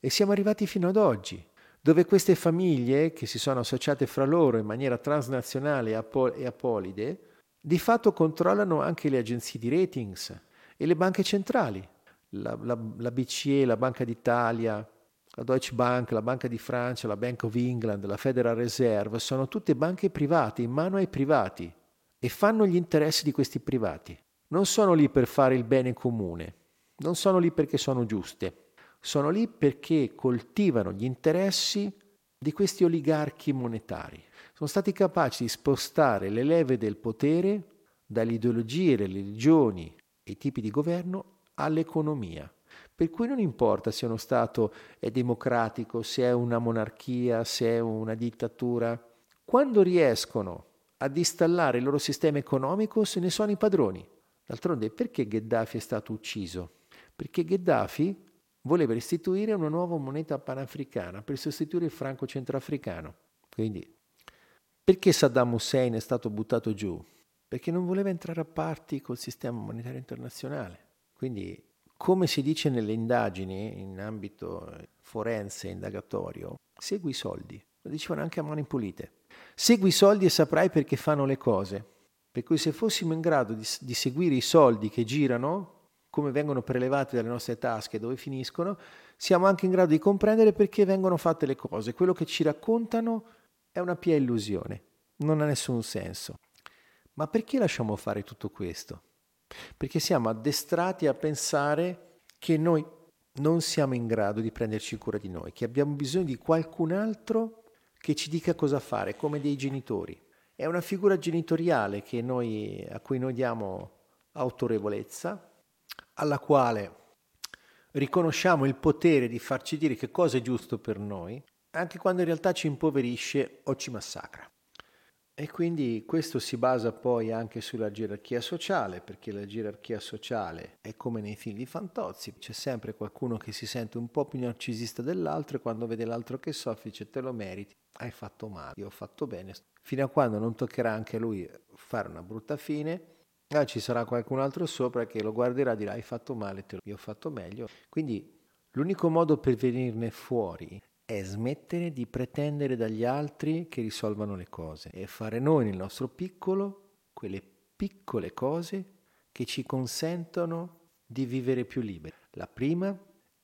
E siamo arrivati fino ad oggi, dove queste famiglie, che si sono associate fra loro in maniera transnazionale e apolide, di fatto controllano anche le agenzie di ratings e le banche centrali, la, la, la BCE, la Banca d'Italia, la Deutsche Bank, la Banca di Francia, la Bank of England, la Federal Reserve, sono tutte banche private, in mano ai privati, e fanno gli interessi di questi privati. Non sono lì per fare il bene comune, non sono lì perché sono giuste, sono lì perché coltivano gli interessi di questi oligarchi monetari. Sono stati capaci di spostare le leve del potere dalle ideologie, le religioni e i tipi di governo all'economia. Per cui non importa se uno Stato è democratico, se è una monarchia, se è una dittatura, quando riescono ad installare il loro sistema economico se ne sono i padroni. D'altronde perché Gheddafi è stato ucciso? Perché Gheddafi voleva istituire una nuova moneta panafricana per sostituire il franco centroafricano. Quindi, perché Saddam Hussein è stato buttato giù? Perché non voleva entrare a parti col sistema monetario internazionale. Quindi, come si dice nelle indagini in ambito forense indagatorio, segui i soldi. Lo dicevano anche a mani pulite. Segui i soldi e saprai perché fanno le cose. Per cui se fossimo in grado di, di seguire i soldi che girano, come vengono prelevati dalle nostre tasche dove finiscono, siamo anche in grado di comprendere perché vengono fatte le cose. Quello che ci raccontano è una pia illusione, non ha nessun senso. Ma perché lasciamo fare tutto questo? perché siamo addestrati a pensare che noi non siamo in grado di prenderci cura di noi, che abbiamo bisogno di qualcun altro che ci dica cosa fare, come dei genitori. È una figura genitoriale noi, a cui noi diamo autorevolezza, alla quale riconosciamo il potere di farci dire che cosa è giusto per noi, anche quando in realtà ci impoverisce o ci massacra. E quindi questo si basa poi anche sulla gerarchia sociale, perché la gerarchia sociale è come nei film di Fantozzi, c'è sempre qualcuno che si sente un po' più narcisista dell'altro e quando vede l'altro che soffre dice te lo meriti, hai fatto male, io ho fatto bene, fino a quando non toccherà anche a lui fare una brutta fine, ah, ci sarà qualcun altro sopra che lo guarderà e dirà hai fatto male, te lo, io ho fatto meglio. Quindi l'unico modo per venirne fuori è smettere di pretendere dagli altri che risolvano le cose e fare noi nel nostro piccolo quelle piccole cose che ci consentono di vivere più liberi. La prima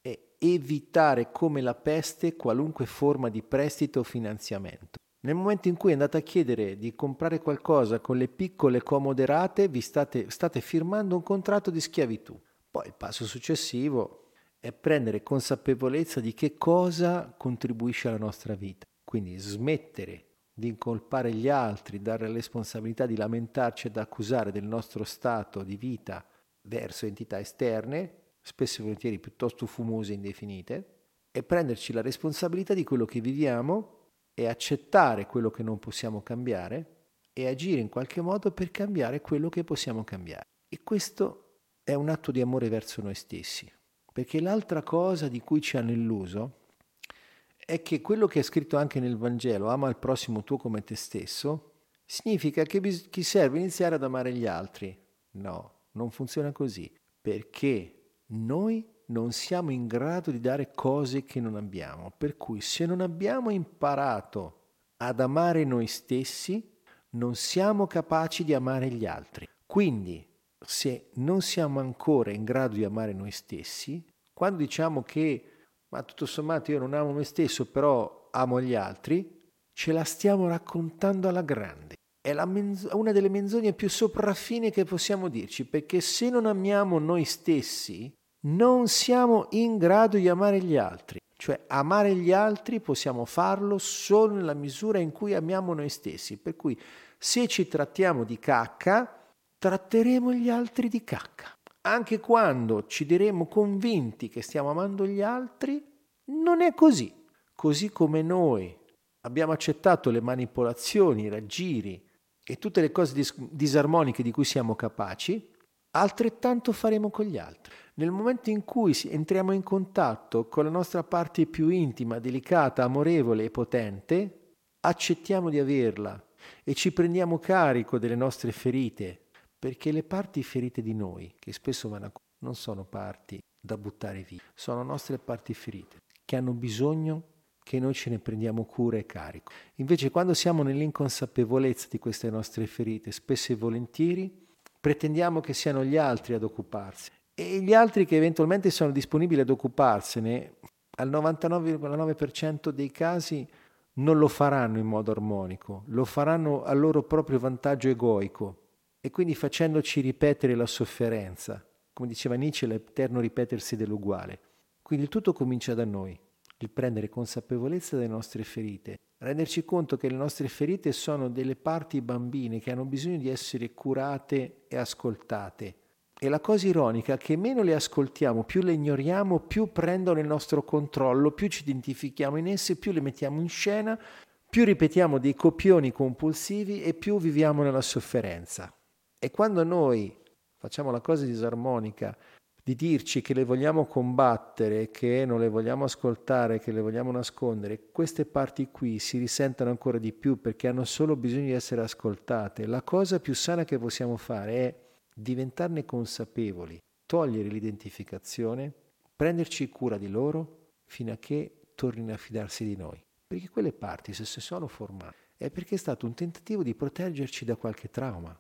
è evitare come la peste qualunque forma di prestito o finanziamento. Nel momento in cui andate a chiedere di comprare qualcosa con le piccole comode rate, vi state, state firmando un contratto di schiavitù. Poi il passo successivo è prendere consapevolezza di che cosa contribuisce alla nostra vita. Quindi smettere di incolpare gli altri, dare la responsabilità di lamentarci ed accusare del nostro stato di vita verso entità esterne, spesso e volentieri piuttosto fumose e indefinite, e prenderci la responsabilità di quello che viviamo e accettare quello che non possiamo cambiare e agire in qualche modo per cambiare quello che possiamo cambiare. E questo è un atto di amore verso noi stessi. Perché l'altra cosa di cui ci hanno illuso è che quello che è scritto anche nel Vangelo, ama il prossimo tuo come te stesso, significa che bis- chi serve iniziare ad amare gli altri. No, non funziona così, perché noi non siamo in grado di dare cose che non abbiamo. Per cui se non abbiamo imparato ad amare noi stessi, non siamo capaci di amare gli altri. Quindi se non siamo ancora in grado di amare noi stessi, quando diciamo che ma tutto sommato io non amo me stesso, però amo gli altri, ce la stiamo raccontando alla grande. È menz- una delle menzogne più sopraffine che possiamo dirci, perché se non amiamo noi stessi, non siamo in grado di amare gli altri. Cioè amare gli altri possiamo farlo solo nella misura in cui amiamo noi stessi. Per cui se ci trattiamo di cacca, tratteremo gli altri di cacca. Anche quando ci diremo convinti che stiamo amando gli altri, non è così. Così come noi abbiamo accettato le manipolazioni, i raggiri e tutte le cose dis- disarmoniche di cui siamo capaci, altrettanto faremo con gli altri. Nel momento in cui entriamo in contatto con la nostra parte più intima, delicata, amorevole e potente, accettiamo di averla e ci prendiamo carico delle nostre ferite, perché le parti ferite di noi, che spesso vanno a non sono parti da buttare via, sono nostre parti ferite, che hanno bisogno che noi ce ne prendiamo cura e carico. Invece quando siamo nell'inconsapevolezza di queste nostre ferite, spesso e volentieri pretendiamo che siano gli altri ad occuparsi e gli altri che eventualmente sono disponibili ad occuparsene, al 99,9% dei casi non lo faranno in modo armonico, lo faranno a loro proprio vantaggio egoico e quindi facendoci ripetere la sofferenza, come diceva Nietzsche, l'eterno ripetersi dell'uguale. Quindi tutto comincia da noi, il prendere consapevolezza delle nostre ferite, renderci conto che le nostre ferite sono delle parti bambine che hanno bisogno di essere curate e ascoltate e la cosa ironica è che meno le ascoltiamo, più le ignoriamo, più prendono il nostro controllo, più ci identifichiamo in esse, più le mettiamo in scena, più ripetiamo dei copioni compulsivi e più viviamo nella sofferenza. E quando noi facciamo la cosa disarmonica di dirci che le vogliamo combattere, che non le vogliamo ascoltare, che le vogliamo nascondere, queste parti qui si risentono ancora di più perché hanno solo bisogno di essere ascoltate. La cosa più sana che possiamo fare è diventarne consapevoli, togliere l'identificazione, prenderci cura di loro fino a che tornino a fidarsi di noi. Perché quelle parti, se si sono formate, è perché è stato un tentativo di proteggerci da qualche trauma.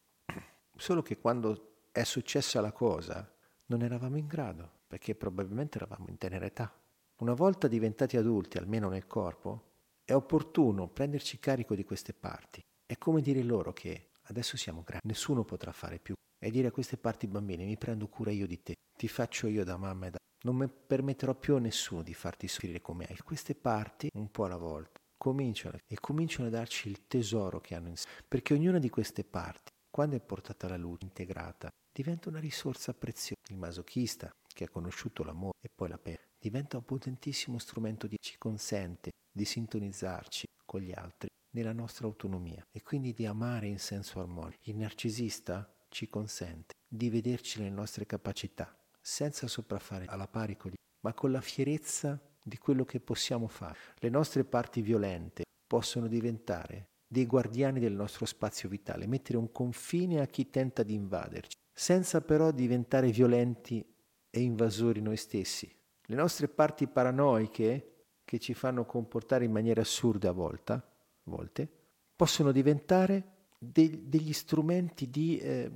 Solo che quando è successa la cosa non eravamo in grado, perché probabilmente eravamo in tenera età. Una volta diventati adulti, almeno nel corpo, è opportuno prenderci carico di queste parti. È come dire loro che adesso siamo grandi, nessuno potrà fare più e dire a queste parti bambine mi prendo cura io di te, ti faccio io da mamma e da... Non permetterò più a nessuno di farti soffrire come hai. Queste parti, un po' alla volta, cominciano e cominciano a darci il tesoro che hanno in sé, perché ognuna di queste parti, quando è portata alla luce, integrata, diventa una risorsa preziosa. Il masochista, che ha conosciuto l'amore e poi la pena, diventa un potentissimo strumento che ci consente di sintonizzarci con gli altri nella nostra autonomia e quindi di amare in senso armonico. Il narcisista ci consente di vederci nelle nostre capacità, senza sopraffare alla pari con gli ma con la fierezza di quello che possiamo fare. Le nostre parti violente possono diventare dei guardiani del nostro spazio vitale, mettere un confine a chi tenta di invaderci, senza però diventare violenti e invasori noi stessi. Le nostre parti paranoiche, che ci fanno comportare in maniera assurda a, volta, a volte, possono diventare de- degli strumenti di eh,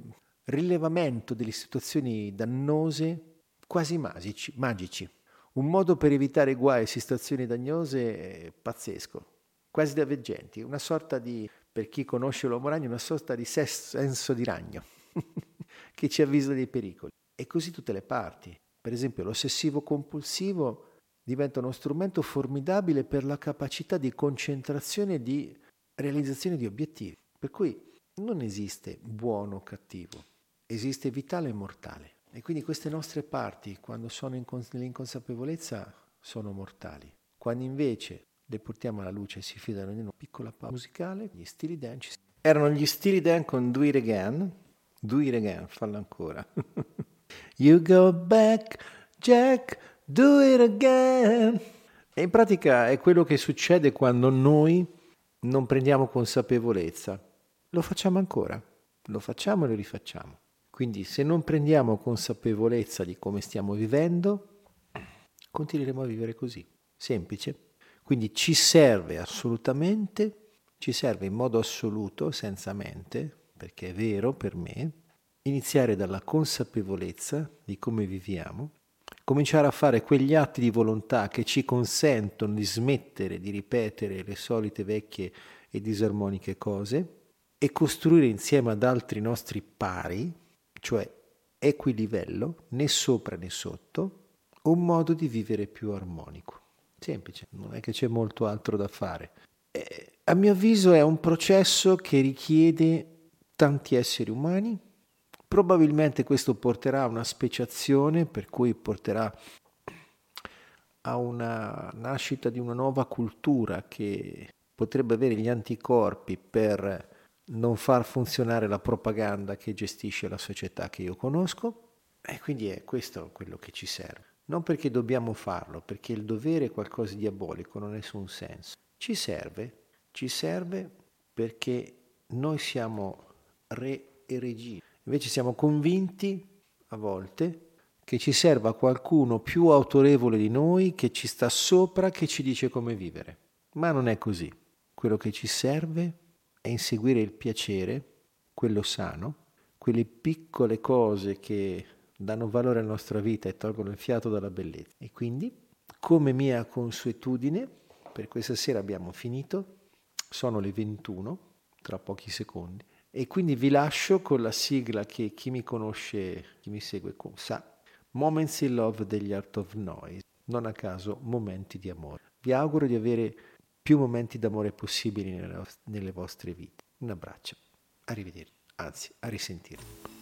rilevamento delle situazioni dannose quasi magici, magici. Un modo per evitare guai e situazioni dannose pazzesco, quasi da veggenti, una sorta di, per chi conosce l'uomo ragno, una sorta di senso di ragno che ci avvisa dei pericoli. E così tutte le parti. Per esempio l'ossessivo compulsivo diventa uno strumento formidabile per la capacità di concentrazione e di realizzazione di obiettivi. Per cui non esiste buono o cattivo, esiste vitale e mortale. E quindi queste nostre parti, quando sono in cons- nell'inconsapevolezza, sono mortali. Quando invece le portiamo alla luce e si fidano di una piccola pausa musicale, gli stili dance. Erano gli stili dance con Do It Again. Do It Again, fallo ancora. you go back, Jack, do it again. E in pratica è quello che succede quando noi non prendiamo consapevolezza lo facciamo ancora, lo facciamo e lo rifacciamo. Quindi se non prendiamo consapevolezza di come stiamo vivendo, continueremo a vivere così, semplice. Quindi ci serve assolutamente, ci serve in modo assoluto, senza mente, perché è vero per me, iniziare dalla consapevolezza di come viviamo, cominciare a fare quegli atti di volontà che ci consentono di smettere di ripetere le solite vecchie e disarmoniche cose, e costruire insieme ad altri nostri pari, cioè equilivello, né sopra né sotto, un modo di vivere più armonico. Semplice, non è che c'è molto altro da fare. Eh, a mio avviso è un processo che richiede tanti esseri umani. Probabilmente questo porterà a una speciazione, per cui porterà a una nascita di una nuova cultura che potrebbe avere gli anticorpi per non far funzionare la propaganda che gestisce la società che io conosco. E quindi è questo quello che ci serve. Non perché dobbiamo farlo, perché il dovere è qualcosa di diabolico, non ha nessun senso. Ci serve, ci serve perché noi siamo re e regine. Invece siamo convinti, a volte, che ci serva qualcuno più autorevole di noi, che ci sta sopra, che ci dice come vivere. Ma non è così. Quello che ci serve è inseguire il piacere, quello sano, quelle piccole cose che danno valore alla nostra vita e tolgono il fiato dalla bellezza. E quindi, come mia consuetudine, per questa sera abbiamo finito, sono le 21, tra pochi secondi, e quindi vi lascio con la sigla che chi mi conosce, chi mi segue sa, Moments in Love degli Art of Noise, non a caso momenti di amore. Vi auguro di avere più momenti d'amore possibili nelle vostre vite. Un abbraccio, arrivederci, anzi a risentirvi.